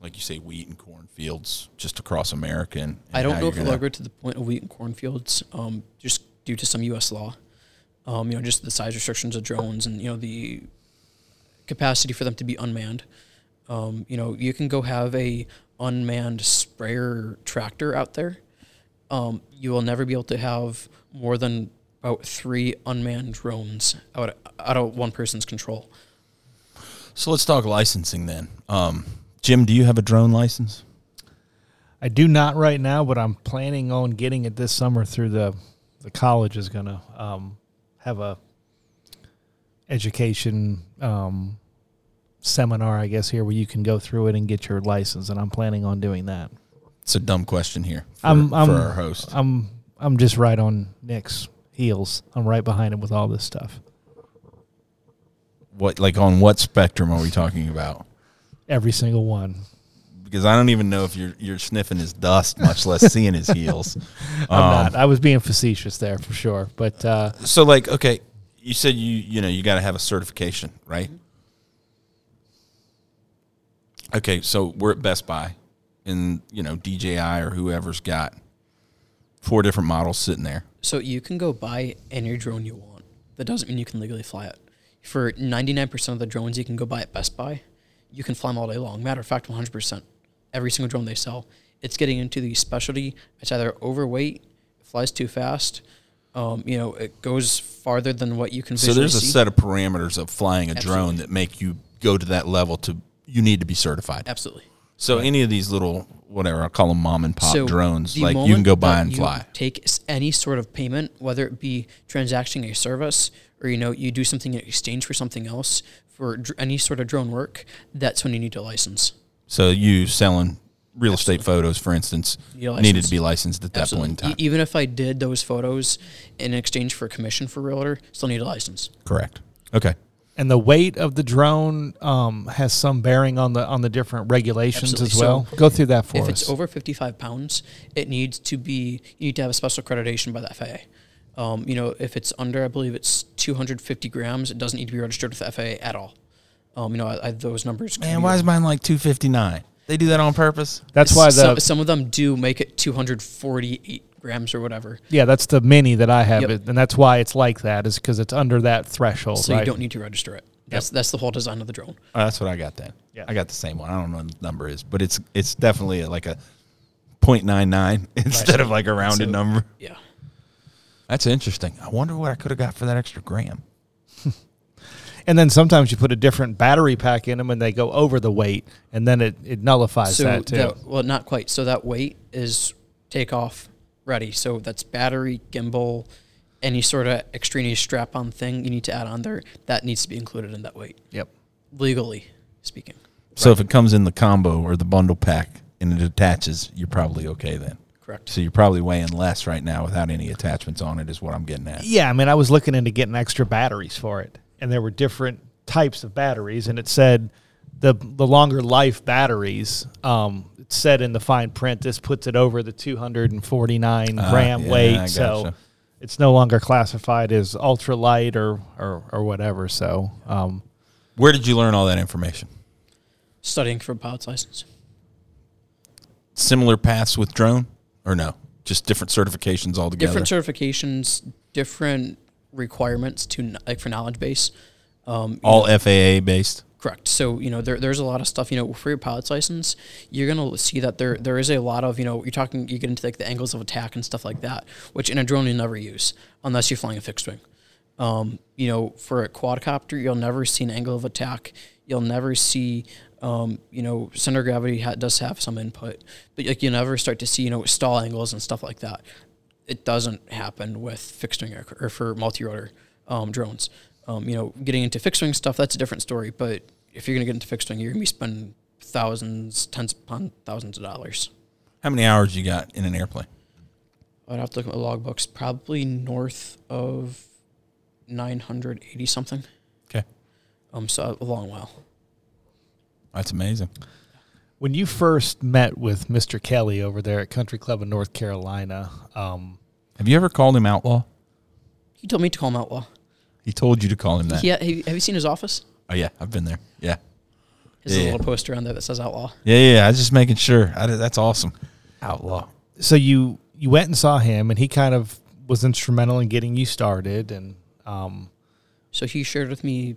[SPEAKER 3] like you say, wheat and corn fields just across America. And, and
[SPEAKER 4] I don't know if it'll
[SPEAKER 3] gonna-
[SPEAKER 4] to the point of wheat and cornfields, um, just due to some U.S. law. Um, you know, just the size restrictions of drones and you know the capacity for them to be unmanned. Um, you know, you can go have a unmanned sprayer tractor out there. Um, you will never be able to have more than about three unmanned drones out out of one person's control.
[SPEAKER 3] So let's talk licensing then. Um, Jim, do you have a drone license?
[SPEAKER 2] I do not right now, but I'm planning on getting it this summer through the the college is going to um, have a education um, seminar, I guess here where you can go through it and get your license, and I'm planning on doing that.
[SPEAKER 3] It's a dumb question here for,
[SPEAKER 2] I'm, I'm,
[SPEAKER 3] for our host.
[SPEAKER 2] I'm I'm just right on Nick's heels. I'm right behind him with all this stuff.
[SPEAKER 3] what like on what spectrum are we talking about?
[SPEAKER 2] Every single one.
[SPEAKER 3] Because I don't even know if you're you're sniffing his dust, much less seeing his heels.
[SPEAKER 2] I'm
[SPEAKER 3] Um,
[SPEAKER 2] not. I was being facetious there for sure, but uh,
[SPEAKER 3] So like, okay, you said you you know you got to have a certification, right? Mm-hmm. Okay, so we're at Best Buy, and you know DJI or whoever's got four different models sitting there.
[SPEAKER 4] So you can go buy any drone you want. That doesn't mean you can legally fly it. For 99% of the drones you can go buy at Best Buy, you can fly them all day long. Matter of fact, 100%. Every single drone they sell, it's getting into the specialty. It's either overweight, flies too fast, um, you know, it goes farther than what you can
[SPEAKER 3] So there's a
[SPEAKER 4] see.
[SPEAKER 3] set of parameters of flying a drone that make you go to that level to you need to be certified.
[SPEAKER 4] Absolutely.
[SPEAKER 3] So any of these little whatever I call them mom and pop
[SPEAKER 4] So
[SPEAKER 3] drones, like you can go buy and
[SPEAKER 4] you
[SPEAKER 3] fly.
[SPEAKER 4] Take any sort of payment, whether it be transacting a service or you know you do something in exchange for something else for dr- any sort of drone work. That's when you need a license.
[SPEAKER 3] So you selling real estate photos, for instance,
[SPEAKER 4] You need a
[SPEAKER 3] needed to be licensed at that
[SPEAKER 4] Absolutely.
[SPEAKER 3] point in time.
[SPEAKER 4] E- even if I did those photos in exchange for a commission for realtor, still need a license.
[SPEAKER 3] Correct. Okay.
[SPEAKER 2] and the weight of the drone um, has some bearing on the on the different regulations as well.
[SPEAKER 4] So
[SPEAKER 2] Go through that for
[SPEAKER 4] if
[SPEAKER 2] us.
[SPEAKER 4] If it's over 55 pounds, it needs to be, you need to have a special accreditation by the FAA. Um, you know, if it's under, I believe it's 250 grams, it doesn't need to be registered with the FAA at all. Um, you know, I, I, those numbers. can
[SPEAKER 3] Man, why is mine like two fifty nine? They do that on purpose.
[SPEAKER 2] that's why the
[SPEAKER 4] some, some of them do make it 248 grams or whatever.
[SPEAKER 2] yeah that's the mini that I have,
[SPEAKER 4] Yep.
[SPEAKER 2] it, and that's why it's like that is because it's under that threshold.
[SPEAKER 4] So
[SPEAKER 2] right?
[SPEAKER 4] you don't need to register it. That's that's the whole design of the drone.
[SPEAKER 3] Oh, that's what I got then.
[SPEAKER 2] Yeah.
[SPEAKER 3] I got the same one. I don't know what the number is, but it's it's definitely a, like a 0.99 instead of like a rounded
[SPEAKER 4] So-
[SPEAKER 3] number.
[SPEAKER 4] Yeah.
[SPEAKER 3] That's interesting. I wonder what I could have got for that extra gram.
[SPEAKER 2] And then sometimes you put a different battery pack in them, and they go over the weight, and then it, it nullifies
[SPEAKER 4] So
[SPEAKER 2] that too.
[SPEAKER 4] that- well, not quite. So that weight is takeoff ready. So that's battery, gimbal, any sort of extraneous strap-on thing you need to add on there. That needs to be included in that weight,
[SPEAKER 2] yep.
[SPEAKER 4] legally speaking.
[SPEAKER 3] So if it comes in the combo or the bundle pack and it attaches, you're probably okay then.
[SPEAKER 4] Correct.
[SPEAKER 3] So you're probably weighing less right now without any attachments on it, is what I'm getting at.
[SPEAKER 2] Yeah, I mean, I was looking into getting extra batteries for it, and there were different types of batteries, and it said the the longer life batteries. Um, it said in the fine print this puts it over the 249
[SPEAKER 3] Ah,
[SPEAKER 2] gram
[SPEAKER 3] yeah,
[SPEAKER 2] weight,
[SPEAKER 3] I
[SPEAKER 2] so it's no longer classified as ultralight or or or whatever. So, um,
[SPEAKER 3] Where did you learn all that information?
[SPEAKER 4] Studying for a pilot's license.
[SPEAKER 3] Similar paths with drone or no? Just different certifications altogether.
[SPEAKER 4] Different certifications, different requirements to like for knowledge base. Um,
[SPEAKER 3] all FAA based.
[SPEAKER 4] Correct. So you know there, there's a lot of stuff. You know, for your pilot's license, you're gonna see that there there is a lot of you know you're talking you get into like the angles of attack and stuff like that, which in a drone you never use unless you're flying a fixed wing. Um, you know, for a quadcopter, you'll never see an angle of attack. You'll never see, um, you know, center of gravity ha- does have some input, but like you never start to see you know stall angles and stuff like that. It doesn't happen with fixed wing aircraft or for multi-rotor um, drones. Um, you know, getting into fixed wing stuff that's a different story. But if you're gonna get into fixed wing, you're gonna be spending thousands, tens upon thousands of dollars.
[SPEAKER 3] How many hours you got in an airplane?
[SPEAKER 4] I'd have to look at my logbooks. Probably north of 980 something.
[SPEAKER 3] Okay,
[SPEAKER 4] Um, so a long while.
[SPEAKER 3] that's amazing.
[SPEAKER 2] When you first met with Mr. Kelly over there at Country Club in North Carolina, um,
[SPEAKER 3] Have you ever called him outlaw?
[SPEAKER 4] He told me to call him outlaw.
[SPEAKER 3] He told you to call him that.
[SPEAKER 4] Yeah, have you- have you seen his office?
[SPEAKER 3] Oh yeah, I've been there. Yeah,
[SPEAKER 4] There's
[SPEAKER 3] Yeah.
[SPEAKER 4] little poster on there that says outlaw.
[SPEAKER 3] yeah, yeah. I was just making sure. I, that's awesome. Outlaw.
[SPEAKER 2] so you you went and saw him, and he kind of was instrumental in getting you started, and um,
[SPEAKER 4] So he shared with me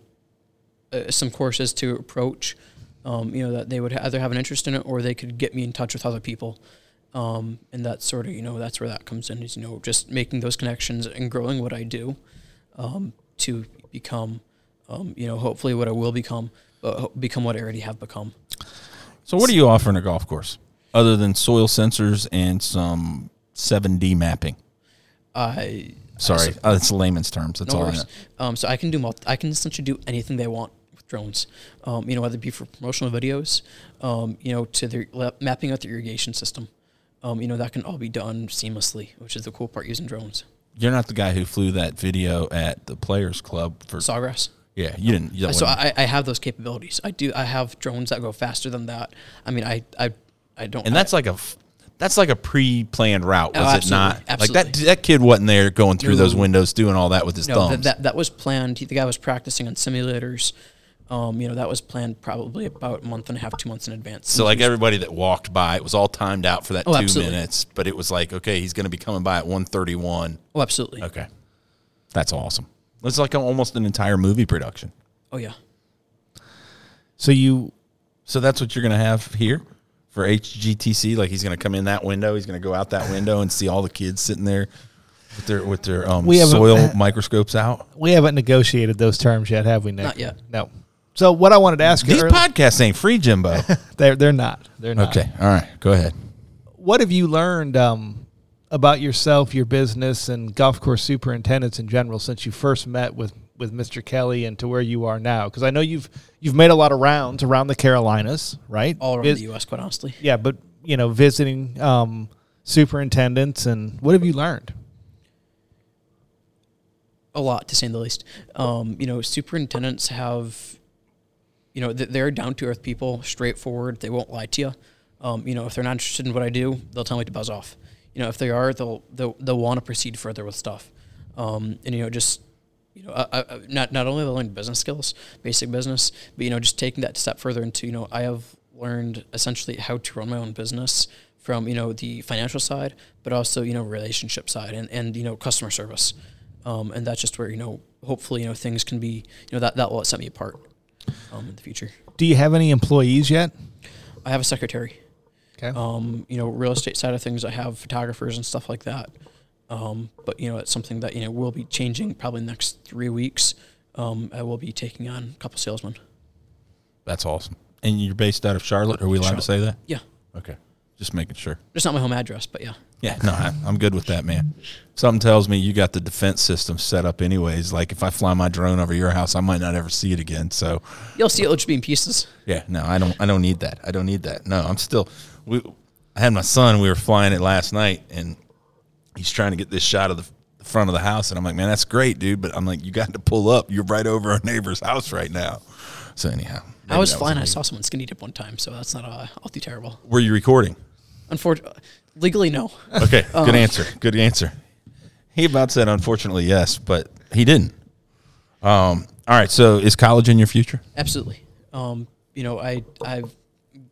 [SPEAKER 4] uh, some courses to approach. Um, you know that they would either have an interest in it or they could get me in touch with other people. Um, and that's sort of you know that's where that comes in is you know just making those connections and growing what I do um, to become um, you know hopefully what I will become, but become what I already have become.
[SPEAKER 3] So what do you offer in a golf course other than soil sensors and some 7D mapping?
[SPEAKER 4] I
[SPEAKER 3] Sorry,
[SPEAKER 4] so-
[SPEAKER 3] uh, it's layman's terms. That's
[SPEAKER 4] no
[SPEAKER 3] all I know.
[SPEAKER 4] Um, so I can do multi- I can essentially do anything they want with drones. Um, you know, whether it be for promotional videos, um, you know, to la- mapping out the irrigation system. Um, you know, that can all be done seamlessly, which is the cool part using drones.
[SPEAKER 3] You're not the guy who flew that video at the Players Club for.
[SPEAKER 4] Sawgrass.
[SPEAKER 3] yeah, you didn't. You
[SPEAKER 4] So I, I have those capabilities. I do. I have drones that go faster than that. I mean, I I, I don't.
[SPEAKER 3] and that's like a f- that's like a pre-planned route,
[SPEAKER 4] Oh,
[SPEAKER 3] was it
[SPEAKER 4] absolutely,
[SPEAKER 3] not? Like that that kid wasn't there going through those windows doing all that with his
[SPEAKER 4] no
[SPEAKER 3] thumbs.
[SPEAKER 4] that, that that was planned. He, the guy was practicing on simulators. Um, you know, that was planned probably about a month and a half, two months in advance.
[SPEAKER 3] so like everybody that walked by, it was all timed out for that
[SPEAKER 4] Oh,
[SPEAKER 3] two
[SPEAKER 4] absolutely.
[SPEAKER 3] minutes. But it was like, okay, he's going to be coming by at 131.
[SPEAKER 4] oh, absolutely.
[SPEAKER 3] Okay, that's awesome. It's like almost an entire movie production.
[SPEAKER 4] Oh yeah.
[SPEAKER 2] so you
[SPEAKER 3] So that's what you're going to have here for HGTC. Like he's going to come in that window, he's going to go out that window and see all the kids sitting there with their with their um,
[SPEAKER 2] We haven't-
[SPEAKER 3] soil microscopes out.
[SPEAKER 2] we haven't negotiated those terms yet, have we, Nick?
[SPEAKER 4] Not yet.
[SPEAKER 2] No. So what I wanted to ask you,
[SPEAKER 3] These
[SPEAKER 2] earlier-
[SPEAKER 3] podcasts ain't free, Jimbo.
[SPEAKER 2] they're they're not. They're not.
[SPEAKER 3] okay, all right, go ahead.
[SPEAKER 2] what have you learned um, about yourself, your business, and golf course superintendents in general since you first met with, with Mr. Kelly and to where you are now? Because I know you've you've made a lot of rounds around the Carolinas, right?
[SPEAKER 4] All around
[SPEAKER 2] Vis-
[SPEAKER 4] the U.S. Quite honestly.
[SPEAKER 2] Yeah, but you know, visiting um, superintendents and what have you learned?
[SPEAKER 4] a lot to say the least. Um, you know, superintendents have, you know, they're down to earth people, straightforward. They won't lie to you. Um, you know, if they're not interested in what I do, they'll tell me to buzz off. You know, if they are, they'll they'll, they'll want to proceed further with stuff. Um, and you know, just you know, uh, uh, not not only have I learned business skills, basic business, but you know, just taking that step further into you know, I have learned essentially how to run my own business from you know the financial side, but also you know relationship side and and you know customer service. Um, and that's just where you know hopefully you know things can be you know that that will set me apart um, in the future.
[SPEAKER 2] Do you have any employees yet?
[SPEAKER 4] I have a secretary.
[SPEAKER 2] Okay.
[SPEAKER 4] Um, you know, real estate side of things, I have photographers and stuff like that. Um, but you know, it's something that you know will be changing probably in the next three weeks. Um, I will be taking on a couple salesmen.
[SPEAKER 3] That's awesome. And you're based out of Charlotte. Are we allowed to say that?
[SPEAKER 4] Yeah,
[SPEAKER 3] Okay, just making sure.
[SPEAKER 4] It's not my home address, but yeah.
[SPEAKER 3] Yeah, no, I, I'm good with that, man. Something tells me you got the defense system set up, anyways. Like if I fly my drone over your house, I might not ever see it again. So,
[SPEAKER 4] You'll see it'll just be in pieces.
[SPEAKER 3] yeah, no, I don't, I don't need that. I don't need that. No, I'm still. We, I had my son. We were flying it last night, and he's trying to get this shot of the, front of the house, and I'm like, man, that's great, dude. But I'm like, you got to pull up. You're right over our neighbor's house right now. So anyhow,
[SPEAKER 4] I was flying. I saw someone skinny dip one time, so that's not uh, all too terrible.
[SPEAKER 3] Were you recording?
[SPEAKER 4] Unfortunately, legally no.
[SPEAKER 3] Okay, good answer. Good answer. He about said, unfortunately, yes, but he didn't. Um, all right. So, is college in your future?
[SPEAKER 4] Absolutely. Um, you know, I I'm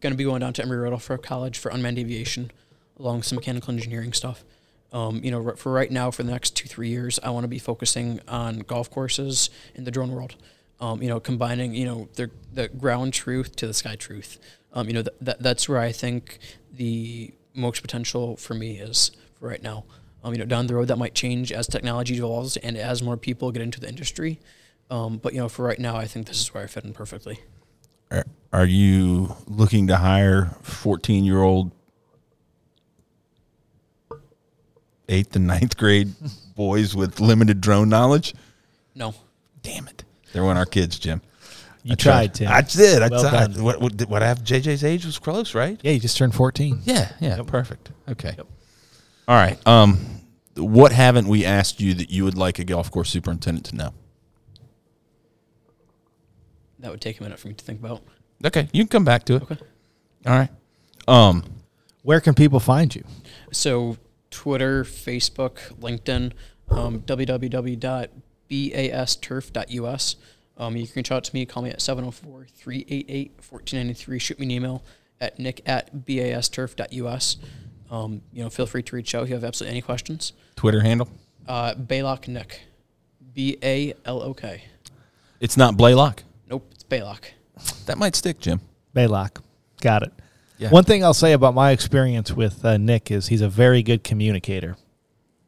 [SPEAKER 4] gonna be going down to Embry-Riddle for college for unmanned aviation, along with some mechanical engineering stuff. Um, you know, for right now, for the next two three years, I want to be focusing on golf courses in the drone world. Um, you know, combining you know the the ground truth to the sky truth. Um, you know, th- that that's where I think the most potential for me is for right now. Um, you know, down the road that might change as technology evolves and as more people get into the industry. Um, but you know, for right now, I think this is where I fit in perfectly.
[SPEAKER 3] Are, are you looking to hire 14 year old eighth and ninth grade boys with limited drone knowledge?
[SPEAKER 4] No,
[SPEAKER 3] Damn it. They're one our kids, Jim.
[SPEAKER 2] You
[SPEAKER 3] I
[SPEAKER 2] tried, Tim.
[SPEAKER 3] I did. I
[SPEAKER 2] Well
[SPEAKER 3] tried.
[SPEAKER 2] done.
[SPEAKER 3] What, what, what I have? JJ's age was close, right?
[SPEAKER 2] Yeah, you just turned 14.
[SPEAKER 3] Yeah. Yeah. Perfect. Okay. All right. Um, what haven't we asked you that you would like a golf course superintendent to know?
[SPEAKER 4] That would take a minute for me to think about.
[SPEAKER 3] Okay, you can come back to it.
[SPEAKER 4] Okay.
[SPEAKER 3] All right. Um,
[SPEAKER 2] Where can people find you?
[SPEAKER 4] So Twitter, Facebook, LinkedIn, um, www.basturf.us. Um, you can reach out to me. Call me at 704-388-1493. Shoot me an email at nick at basturf.us. Um, you know, feel free to reach out if you have absolutely any questions.
[SPEAKER 3] Twitter handle.
[SPEAKER 4] Uh, Baylock Nick. B-A-L-O-K.
[SPEAKER 3] It's not Blaylock.
[SPEAKER 4] Nope, it's Baylock.
[SPEAKER 3] That might stick, Jim.
[SPEAKER 2] Baylock. Got it.
[SPEAKER 3] Yeah.
[SPEAKER 2] One thing I'll say about my experience with uh, Nick is he's a very good communicator.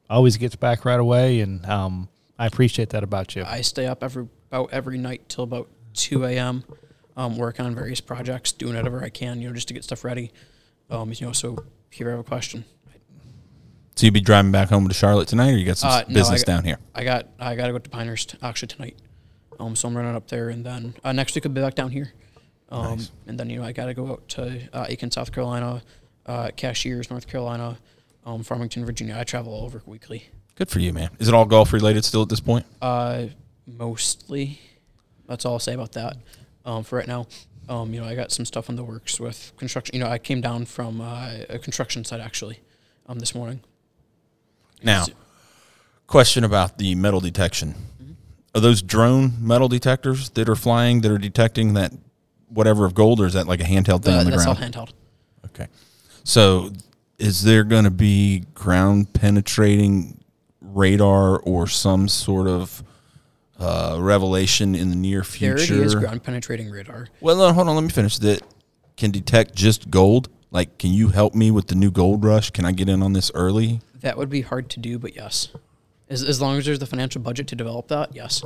[SPEAKER 2] Always gets back right away, and um, I appreciate that about you.
[SPEAKER 4] I stay up every about every night till about 2 a.m. Um, working on various projects, doing whatever I can, you know, just to get stuff ready. Um, you know, so if you ever have a question,
[SPEAKER 3] So you'd be driving back home to Charlotte tonight, or you got some
[SPEAKER 4] Uh, no,
[SPEAKER 3] business
[SPEAKER 4] got-
[SPEAKER 3] down here?
[SPEAKER 4] I got I got to go to Pinehurst actually tonight. Um, so I'm running up there, and then uh, next week I'll be back down here. Um,
[SPEAKER 3] Nice.
[SPEAKER 4] and then you know I got to go out to uh, Aiken, South Carolina, uh, Cashiers, North Carolina, um, Farmington, Virginia. I travel all over weekly.
[SPEAKER 3] Good for you, man. Is it all golf related still at this point?
[SPEAKER 4] Uh, mostly. That's all I'll say about that. Um, for right now, um, you know, I got some stuff in the works with construction. You know, I came down from uh, a construction site actually, um, this morning.
[SPEAKER 3] Now,
[SPEAKER 4] So-
[SPEAKER 3] question about the metal detection.
[SPEAKER 4] Mm-hmm.
[SPEAKER 3] Are those drone metal detectors that are flying that are detecting that whatever of gold, or is that like a handheld thing
[SPEAKER 4] Uh,
[SPEAKER 3] on the
[SPEAKER 4] that's
[SPEAKER 3] ground?
[SPEAKER 4] all handheld.
[SPEAKER 3] Okay. So is there going to be ground penetrating radar or some sort of uh, revelation in the near future?
[SPEAKER 4] already is ground penetrating radar.
[SPEAKER 3] Well, no, hold on. Let me finish. That can detect just gold. Like, can you help me with the new gold rush? Can I get in on this early?
[SPEAKER 4] That would be hard to do, but yes. As, as long as there's the financial budget to develop that, yes.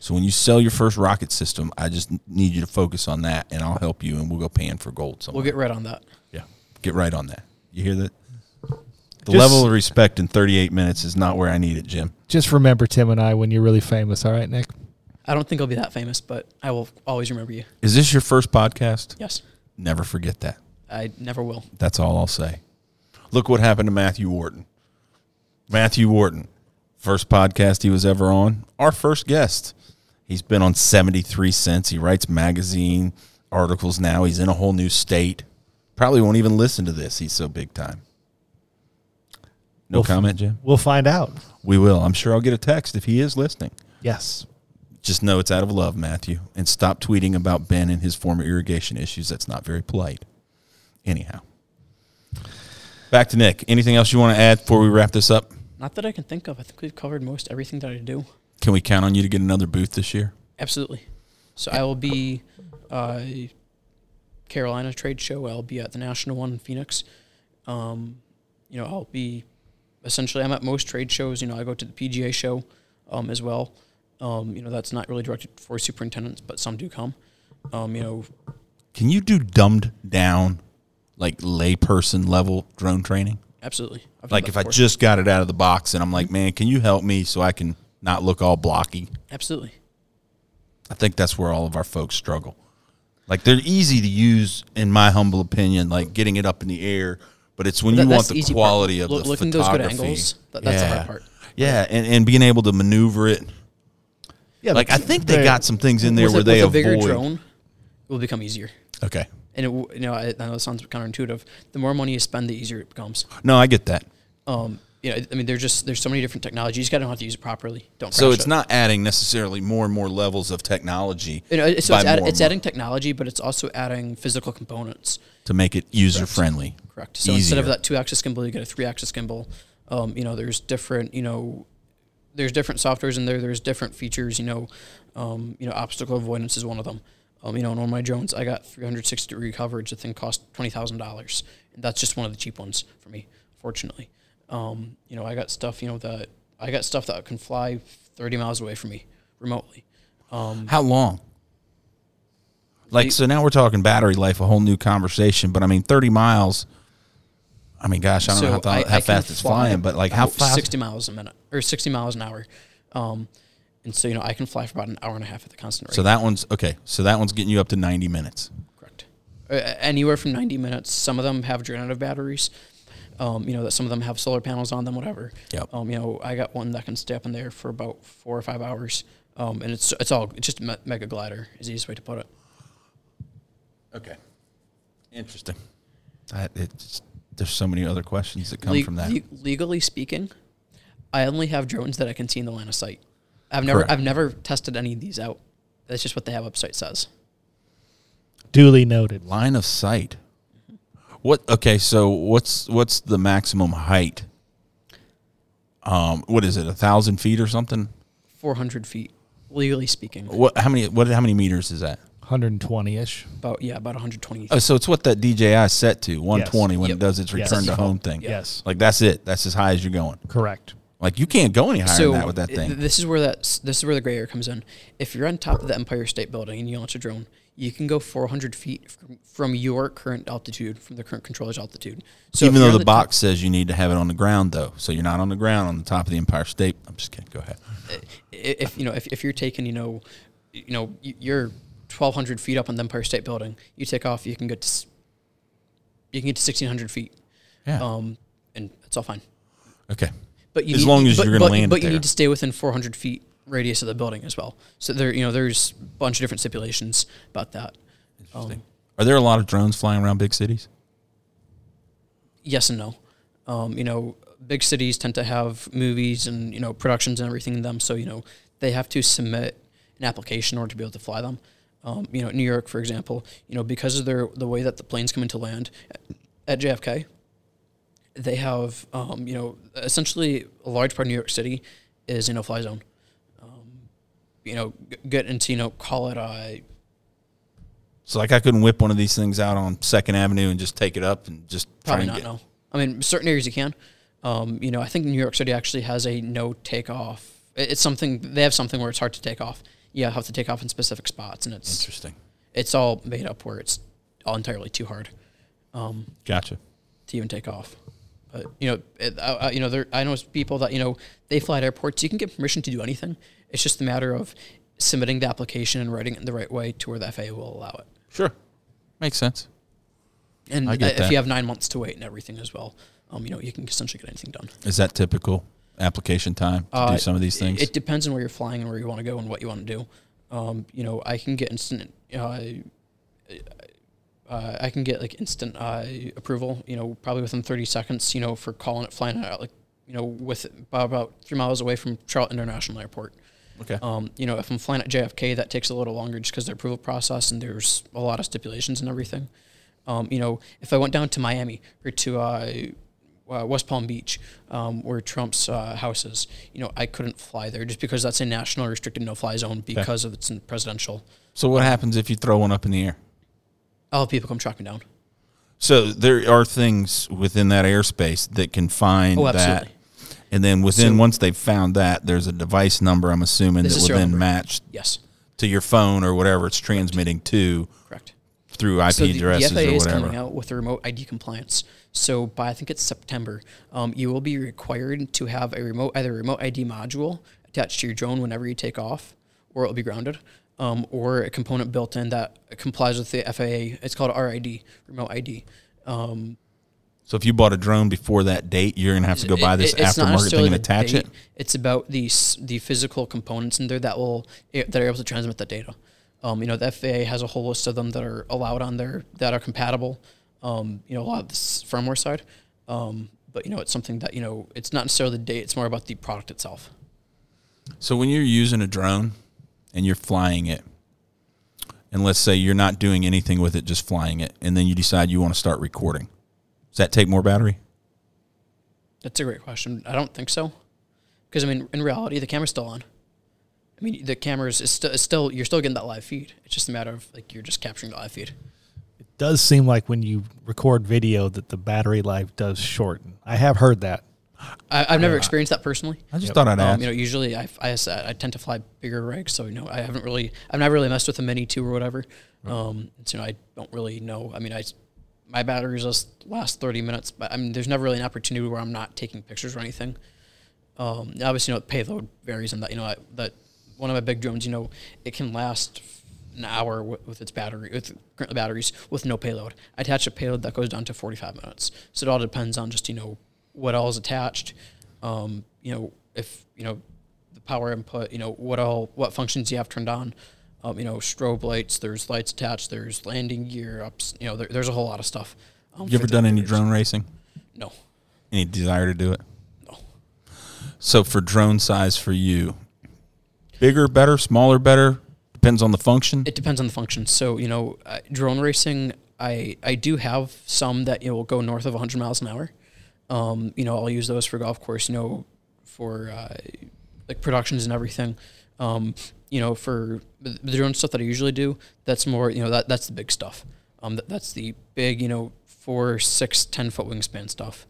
[SPEAKER 3] So when you sell your first rocket system, I just need you to focus on that, and I'll help you, and we'll go pan for gold. Somewhere.
[SPEAKER 4] We'll get right on that.
[SPEAKER 3] yeah, get right on that. You hear that? The
[SPEAKER 2] Just-
[SPEAKER 3] level of respect in 38 minutes is not where I need it, Jim.
[SPEAKER 2] Just remember Tim and I when you're really famous. All right, Nick.
[SPEAKER 4] I don't think I'll be that famous, but I will always remember you.
[SPEAKER 3] Is this your first podcast?
[SPEAKER 4] Yes.
[SPEAKER 3] Never forget that.
[SPEAKER 4] I never will.
[SPEAKER 3] That's all I'll say. Look what happened to Matthew Wharton. Matthew Wharton, first podcast he was ever on, our first guest. He's been on 73 cents. He writes magazine articles now. He's in a whole new state. Probably won't even listen to this. He's so big time. No
[SPEAKER 2] Well, f-
[SPEAKER 3] comment, Jim?
[SPEAKER 2] We'll find out.
[SPEAKER 3] We will. I'm sure I'll get a text if he is listening.
[SPEAKER 2] Yes.
[SPEAKER 3] Just know it's out of love, Matthew, and stop tweeting about Ben and his former irrigation issues. That's not very polite. Anyhow, back to Nick. Anything else you want to add before we wrap this up?
[SPEAKER 4] Not that I can think of. I think we've covered most everything that I do.
[SPEAKER 3] Can we count on you to get another booth this year?
[SPEAKER 4] Absolutely. So I will be uh, Carolina trade show. I'll be at the national one in Phoenix. Um, you know, I'll be essentially. I'm at most trade shows. You know, I go to the PGA show um, as well. Um, you know, that's not really directed for superintendents, but some do come. Um, you know,
[SPEAKER 3] Can you do dumbed down, like layperson level drone training?
[SPEAKER 4] absolutely. I've
[SPEAKER 3] Like if I just got it out of the box and I'm like, man, can you help me so I can not look all blocky?
[SPEAKER 4] absolutely.
[SPEAKER 3] I think that's where all of our folks struggle. Like they're easy to use, in my humble opinion, like getting it up in the air. But it's when
[SPEAKER 4] That-
[SPEAKER 3] you want the
[SPEAKER 4] the easy part.
[SPEAKER 3] quality of
[SPEAKER 4] Look-
[SPEAKER 3] the
[SPEAKER 4] looking at those good
[SPEAKER 3] photography.
[SPEAKER 4] angles, that- that's the hard part.
[SPEAKER 3] Yeah, and, and being able to maneuver it.
[SPEAKER 2] Yeah.
[SPEAKER 3] Like I think they got some things in there where
[SPEAKER 4] a,
[SPEAKER 3] they
[SPEAKER 4] with a bigger drone, it will become easier.
[SPEAKER 3] Okay.
[SPEAKER 4] And it, w- you know, I, I know it sounds counterintuitive. The more money you spend, the easier it becomes.
[SPEAKER 3] No, I get that.
[SPEAKER 4] Um, you know, I mean, there's just there's so many different technologies. You just got to know how to use it properly. Don't.
[SPEAKER 3] So it's
[SPEAKER 4] it.
[SPEAKER 3] not adding necessarily more and more levels of technology
[SPEAKER 4] You know, so it's, add, it's adding technology, but it's also adding physical components.
[SPEAKER 3] to make it user friendly.
[SPEAKER 4] Correct. So instead of that two-axis gimbal, you get a three-axis gimbal. Um, you know, there's different. You know, there's different softwares in there. There's different features. You know, um, you know, obstacle avoidance is one of them. Um, you know, on one of my drones, I got 360 degree coverage. The thing cost twenty thousand dollars, and that's just one of the cheap ones for me, fortunately. Um, you know, I got stuff. You know that I got stuff that can fly 30 miles away from me remotely. Um,
[SPEAKER 3] How long? Like so now we're talking battery life, a whole new conversation. But I mean, thirty miles. I mean, gosh, I don't know how, th- how
[SPEAKER 4] can
[SPEAKER 3] fast it's
[SPEAKER 4] fly
[SPEAKER 3] flying, but like how fast?
[SPEAKER 4] 60 miles a minute or 60 miles an hour. Um, and so you know I can fly for about an hour and a half at the constant rate.
[SPEAKER 3] So that one's okay. So that one's getting you up to 90 minutes.
[SPEAKER 4] Correct. Uh, anywhere from 90 minutes. Some of them have drain out of batteries. Um, you know that some of them have solar panels on them, whatever.
[SPEAKER 3] Yep.
[SPEAKER 4] Um, you know, I got one that can stay up in there for about four or five hours. Um, and it's it's all it's just a me- mega glider is the easiest way to put it.
[SPEAKER 3] Okay. Interesting. That it's there's so many other questions that come
[SPEAKER 4] Le-
[SPEAKER 3] from that.
[SPEAKER 4] le- legally speaking, I only have drones that I can see in the line of sight. I've never
[SPEAKER 3] Correct.
[SPEAKER 4] I've never tested any of these out. That's just what the website says.
[SPEAKER 2] Duly noted.
[SPEAKER 3] Line of sight. What? Okay, so what's what's the maximum height? Um, what is it? A thousand feet or something?
[SPEAKER 4] 400 feet, legally speaking.
[SPEAKER 3] What? How many? What? How many meters is that?
[SPEAKER 2] 120 ish.
[SPEAKER 4] About yeah, about 120.
[SPEAKER 3] Oh, so it's what that DJI set to 120 when
[SPEAKER 4] Yep.
[SPEAKER 3] it does its
[SPEAKER 2] Yes.
[SPEAKER 3] return to home thing.
[SPEAKER 2] Yes.
[SPEAKER 3] Like that's it. That's as high as you're going.
[SPEAKER 2] Correct.
[SPEAKER 3] Like you can't go any higher
[SPEAKER 4] so
[SPEAKER 3] than that with that
[SPEAKER 4] th-
[SPEAKER 3] thing.
[SPEAKER 4] this is where that this is where the gray area comes in. If you're on top of the Empire State Building and you launch a drone, you can go 400 feet from, from your current altitude, from the current controller's altitude. So
[SPEAKER 3] Even though the,
[SPEAKER 4] top-
[SPEAKER 3] box says you need to have it on the ground, though, so you're not on the ground on the top of the Empire State. I'm just kidding. Go ahead.
[SPEAKER 4] if you know if, if you're taking you know you know you're 1200 feet up on the empire state building you take off you can get to you can get to 1600 feet
[SPEAKER 3] Yeah.
[SPEAKER 4] um and it's all fine
[SPEAKER 3] okay.
[SPEAKER 4] but you
[SPEAKER 3] As
[SPEAKER 4] need,
[SPEAKER 3] long as
[SPEAKER 4] but,
[SPEAKER 3] you're gonna
[SPEAKER 4] but,
[SPEAKER 3] land
[SPEAKER 4] but you
[SPEAKER 3] there.
[SPEAKER 4] need to stay within 400 feet radius of the building as well so there you know there's a bunch of different stipulations about that
[SPEAKER 3] Interesting. Are there a lot of drones flying around big cities?
[SPEAKER 4] yes and no. Um, you know, big cities tend to have movies and you know productions and everything in them, so you know they have to submit an application in order to be able to fly them. Um, you know, New York, for example, you know because of their the way that the planes come into land at JFK, they have um, you know essentially a large part of New York City is in a fly zone. You know, get into you know call it a
[SPEAKER 3] So, like, I couldn't whip one of these things out on Second Avenue and just take it up and just
[SPEAKER 4] Probably
[SPEAKER 3] try
[SPEAKER 4] not.
[SPEAKER 3] and get.
[SPEAKER 4] No. I mean, certain areas you can. Um, you know, I think New York City actually has a no takeoff. It's something they have something where it's hard to take off. You have to take off in specific spots, and it's
[SPEAKER 3] Interesting.
[SPEAKER 4] it's all made up where it's all entirely too hard um,
[SPEAKER 3] Gotcha.
[SPEAKER 4] to even take off. But you know, it, I- you know, there I know people that you know they fly at airports. You can get permission to do anything. It's just a matter of submitting the application and writing it in the right way to where the FAA will allow it.
[SPEAKER 3] Sure. Makes sense.
[SPEAKER 4] And
[SPEAKER 3] I get
[SPEAKER 4] if
[SPEAKER 3] that.
[SPEAKER 4] you have nine months to wait and everything as well, um, you know, you can essentially get anything done.
[SPEAKER 3] Is that typical application time to
[SPEAKER 4] Uh,
[SPEAKER 3] do some of these things?
[SPEAKER 4] It depends on where you're flying and where you want to go and what you want to do. Um, you know, I can get instant. Uh, uh, I can get like instant uh, approval. You know, probably within 30 seconds. You know, for calling it flying out like you know with about, about three miles away from Charlotte International Airport.
[SPEAKER 3] Okay.
[SPEAKER 4] Um, you know, if I'm flying at JFK, that takes a little longer just because the approval process and there's a lot of stipulations and everything. Um, you know, if I went down to Miami or to uh, uh, West Palm Beach, um, where Trump's uh, house is, you know, I couldn't fly there just because that's a national restricted no-fly zone because of it's in presidential.
[SPEAKER 3] so, what happens if you throw one up in the air?
[SPEAKER 4] I'll have people come track me down.
[SPEAKER 3] So, there are things within that airspace that can find
[SPEAKER 4] Oh,
[SPEAKER 3] that. And then within once they've found that, there's a device number. I'm assuming that will
[SPEAKER 4] serial
[SPEAKER 3] then
[SPEAKER 4] number.
[SPEAKER 3] match
[SPEAKER 4] Yes,
[SPEAKER 3] to your phone or whatever it's transmitting to
[SPEAKER 4] correct.
[SPEAKER 3] through IP
[SPEAKER 4] so the, the FAA
[SPEAKER 3] or
[SPEAKER 4] is
[SPEAKER 3] whatever.
[SPEAKER 4] coming out with the remote ID compliance. So by I think it's September, um, you will be required to have a remote either a remote ID module attached to your drone whenever you take off, or it will be grounded, um, or a component built in that complies with the FAA. It's called RID, remote ID. Um,
[SPEAKER 3] So if you bought a drone before that date, you're gonna have to go buy this
[SPEAKER 4] it-
[SPEAKER 3] aftermarket thing and attach
[SPEAKER 4] date.
[SPEAKER 3] it.
[SPEAKER 4] It's about the the physical components in there that will that are able to transmit the data. Um, you know, the FAA has a whole list of them that are allowed on there that are compatible. Um, you know, a lot of this firmware side. Um, but you know, it's something that you know, it's not necessarily the date. It's more about the product itself.
[SPEAKER 3] So when you're using a drone and you're flying it, and let's say you're not doing anything with it, just flying it, and then you decide you want to start recording, does that take more battery?
[SPEAKER 4] That's a great question. I don't think so, because I mean, in reality, the camera's still on. I mean, the cameras is still, is still you're still getting that live feed. It's just a matter of like you're just capturing the live feed.
[SPEAKER 2] It does seem like when you record video that the battery life does shorten. I have heard that.
[SPEAKER 4] I, I've never experienced that personally.
[SPEAKER 3] I just thought I'd ask.
[SPEAKER 4] Um, you know, usually I, I, I tend to fly bigger rigs, so you know I haven't really I've never really messed with a Mini two or whatever. Um, so, you know I don't really know. I mean, I my batteries just last thirty minutes, but I mean, there's never really an opportunity where I'm not taking pictures or anything. Um, obviously, you know, payload varies, and that you know I, that one of my big drones, you know, it can last an hour with, with its battery, with batteries, with no payload. I attach a payload that goes down to 45 minutes. So it all depends on just, you know, what all is attached. Um, you know, if, you know, the power input, you know, what all, what functions you have turned on. Um, you know, strobe lights, there's lights attached, there's landing gear ups, you know, there, there's a whole lot of stuff. Um,
[SPEAKER 3] You ever done any drone racing?
[SPEAKER 4] No,
[SPEAKER 3] Any desire to do it?
[SPEAKER 4] no.
[SPEAKER 3] So for drone size for you, bigger, better, smaller, better, depends on the function.
[SPEAKER 4] It depends on the function. So you know, uh, drone racing, I I do have some that you know will go north of 100 miles an hour. Um, you know, I'll use those for golf course. You know, for uh, like productions and everything. Um, you know, for the drone stuff that I usually do, that's more you know that that's the big stuff. Um, that, that's the big you know four, six, ten foot wingspan stuff.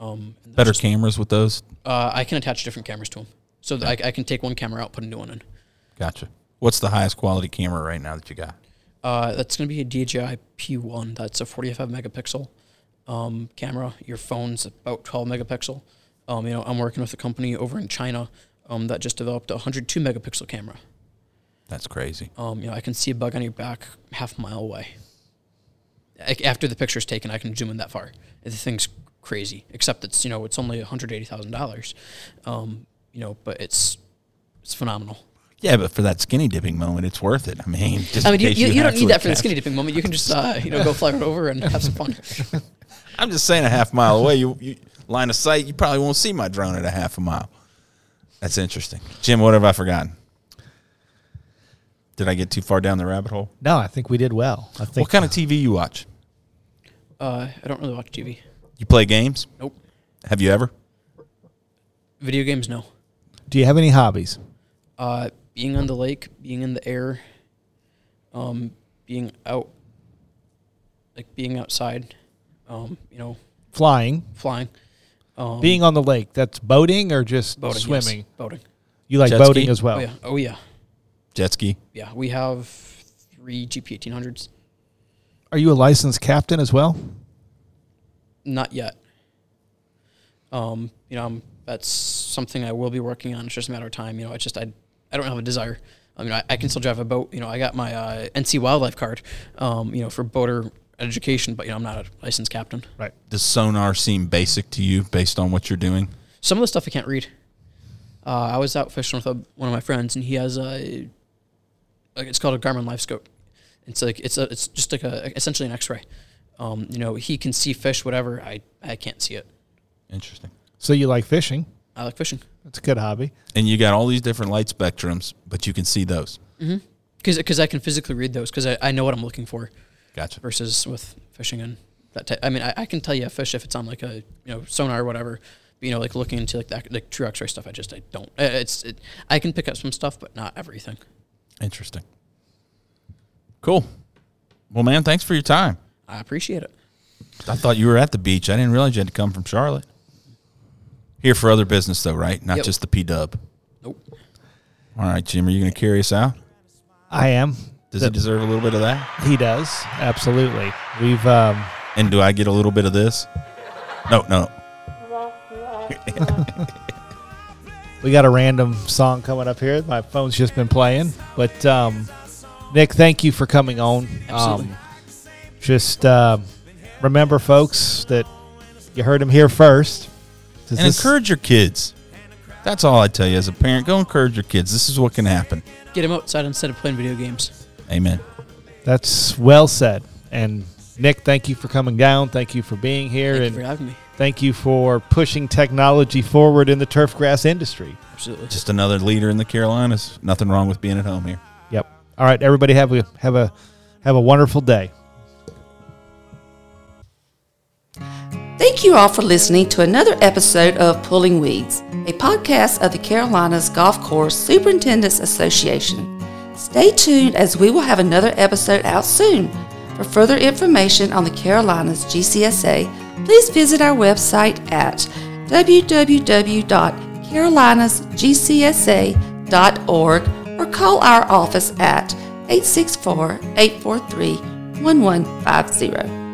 [SPEAKER 4] Um, and
[SPEAKER 3] better
[SPEAKER 4] just-
[SPEAKER 3] cameras with those.
[SPEAKER 4] Uh, I can attach different cameras to them, so that I, I can take one camera out, put a new one in.
[SPEAKER 3] Gotcha. What's the highest quality camera right now that you got?
[SPEAKER 4] Uh, that's going to be a DJI P1. That's a 45 megapixel um, camera. Your phone's about 12 megapixel. Um, you know, I'm working with a company over in China um, that just developed a 102 megapixel camera.
[SPEAKER 3] That's crazy.
[SPEAKER 4] Um, you know, I can see a bug on your back half a mile away. Like, After the picture's taken, I can zoom in that far. The thing's crazy. Except it's you know it's only 180 thousand dollars. Um, you know, but it's it's phenomenal.
[SPEAKER 3] Yeah, but for that skinny dipping moment, it's worth it. I mean, just
[SPEAKER 4] I mean, you, you, you don't need that for the skinny dipping moment. You can just uh, you know go fly right over and have some fun.
[SPEAKER 3] I'm just saying, a half mile away, you, you line of sight, you probably won't see my drone at a half a mile. That's interesting. Jim, what have I forgotten? Did I get too far down the rabbit hole?
[SPEAKER 2] No, I think we did well. I think
[SPEAKER 3] What kind of TV you watch?
[SPEAKER 4] Uh, I don't really watch TV.
[SPEAKER 3] You play games?
[SPEAKER 4] Nope.
[SPEAKER 3] Have you ever?
[SPEAKER 4] Video games, no.
[SPEAKER 2] Do you have any hobbies?
[SPEAKER 4] Uh, being on the lake, being in the air, um, being out, like being outside, um, you know,
[SPEAKER 2] Flying,
[SPEAKER 4] flying, um,
[SPEAKER 2] being on the lake. That's boating or just
[SPEAKER 4] boating, yes,
[SPEAKER 2] swimming.
[SPEAKER 4] boating.
[SPEAKER 2] You like
[SPEAKER 3] Jet
[SPEAKER 2] boating
[SPEAKER 3] ski?
[SPEAKER 2] as well.
[SPEAKER 4] Oh yeah, oh yeah,
[SPEAKER 3] Jet ski?
[SPEAKER 4] yeah. We have three GP 1800s.
[SPEAKER 2] Are you a licensed captain as well?
[SPEAKER 4] Not yet. Um, you know, I'm, that's something I will be working on. It's just a matter of time. You know, it's just I, I don't have a desire. I mean, I, I can still drive a boat. You know, I got my uh, NC wildlife card. Um, you know, for boater education, but you know, I'm not a licensed captain.
[SPEAKER 2] Right.
[SPEAKER 3] Does sonar seem basic to you based on what you're doing?
[SPEAKER 4] Some of the stuff I can't read. Uh, I was out fishing with a, one of my friends, and he has a, like it's called a Garmin LiveScope. It's like it's a, it's just like a essentially an X-ray. Um, you know, he can see fish, whatever. I, I can't see it.
[SPEAKER 3] Interesting.
[SPEAKER 2] So you like fishing?
[SPEAKER 4] I like fishing
[SPEAKER 2] That's a good hobby.
[SPEAKER 3] And you got all these different light spectrums, but you can see those.
[SPEAKER 4] because I can physically read those because I, I know what I'm looking for
[SPEAKER 3] Gotcha.
[SPEAKER 4] versus with fishing and that. Type. I mean, I, I can tell you a fish if it's on like a you know sonar or whatever. But, you know, like looking into like that like true X-ray stuff. I just I don't. uh, It's it, I can pick up some stuff, but not everything.
[SPEAKER 3] Interesting. Cool. Well, man, thanks for your time.
[SPEAKER 4] I appreciate it.
[SPEAKER 3] I thought you were at the beach. I didn't realize you had to come from Charlotte. Here for other business, though, right? Not
[SPEAKER 4] Yep.
[SPEAKER 3] just the P Dub.
[SPEAKER 4] Nope.
[SPEAKER 3] All right, Jim, are you going to carry us out?
[SPEAKER 2] I am.
[SPEAKER 3] Does
[SPEAKER 2] The-
[SPEAKER 3] he deserve a little bit of that?
[SPEAKER 2] He does absolutely. We've um,
[SPEAKER 3] And do I get a little bit of this? No, no.
[SPEAKER 2] we got a random song coming up here. My phone's just been playing, but um, Nick, thank you for coming on.
[SPEAKER 4] Absolutely.
[SPEAKER 2] Um, just uh, remember, folks, that you heard him here first. Does
[SPEAKER 3] And
[SPEAKER 2] this-
[SPEAKER 3] encourage your kids. That's all I tell you as a parent. Go encourage your kids. This is what can happen.
[SPEAKER 4] Get them outside instead of playing video games.
[SPEAKER 3] Amen.
[SPEAKER 2] That's well said. And Nick, thank you for coming down. Thank you for being here,
[SPEAKER 4] Thank you
[SPEAKER 2] and
[SPEAKER 4] for having me.
[SPEAKER 2] thank you for pushing technology forward in the turf grass industry.
[SPEAKER 4] Absolutely.
[SPEAKER 3] Just another leader in the Carolinas. Nothing wrong with being at home here.
[SPEAKER 2] Yep. All right, everybody, have a have a have a wonderful day.
[SPEAKER 5] Thank you all for listening to another episode of Pulling Weeds, a podcast of the Carolinas Golf Course Superintendents Association. Stay tuned as we will have another episode out soon. For further information on the Carolinas GCSA, please visit our website at www.carolinasgcsa.org or call our office at 864 843 1150.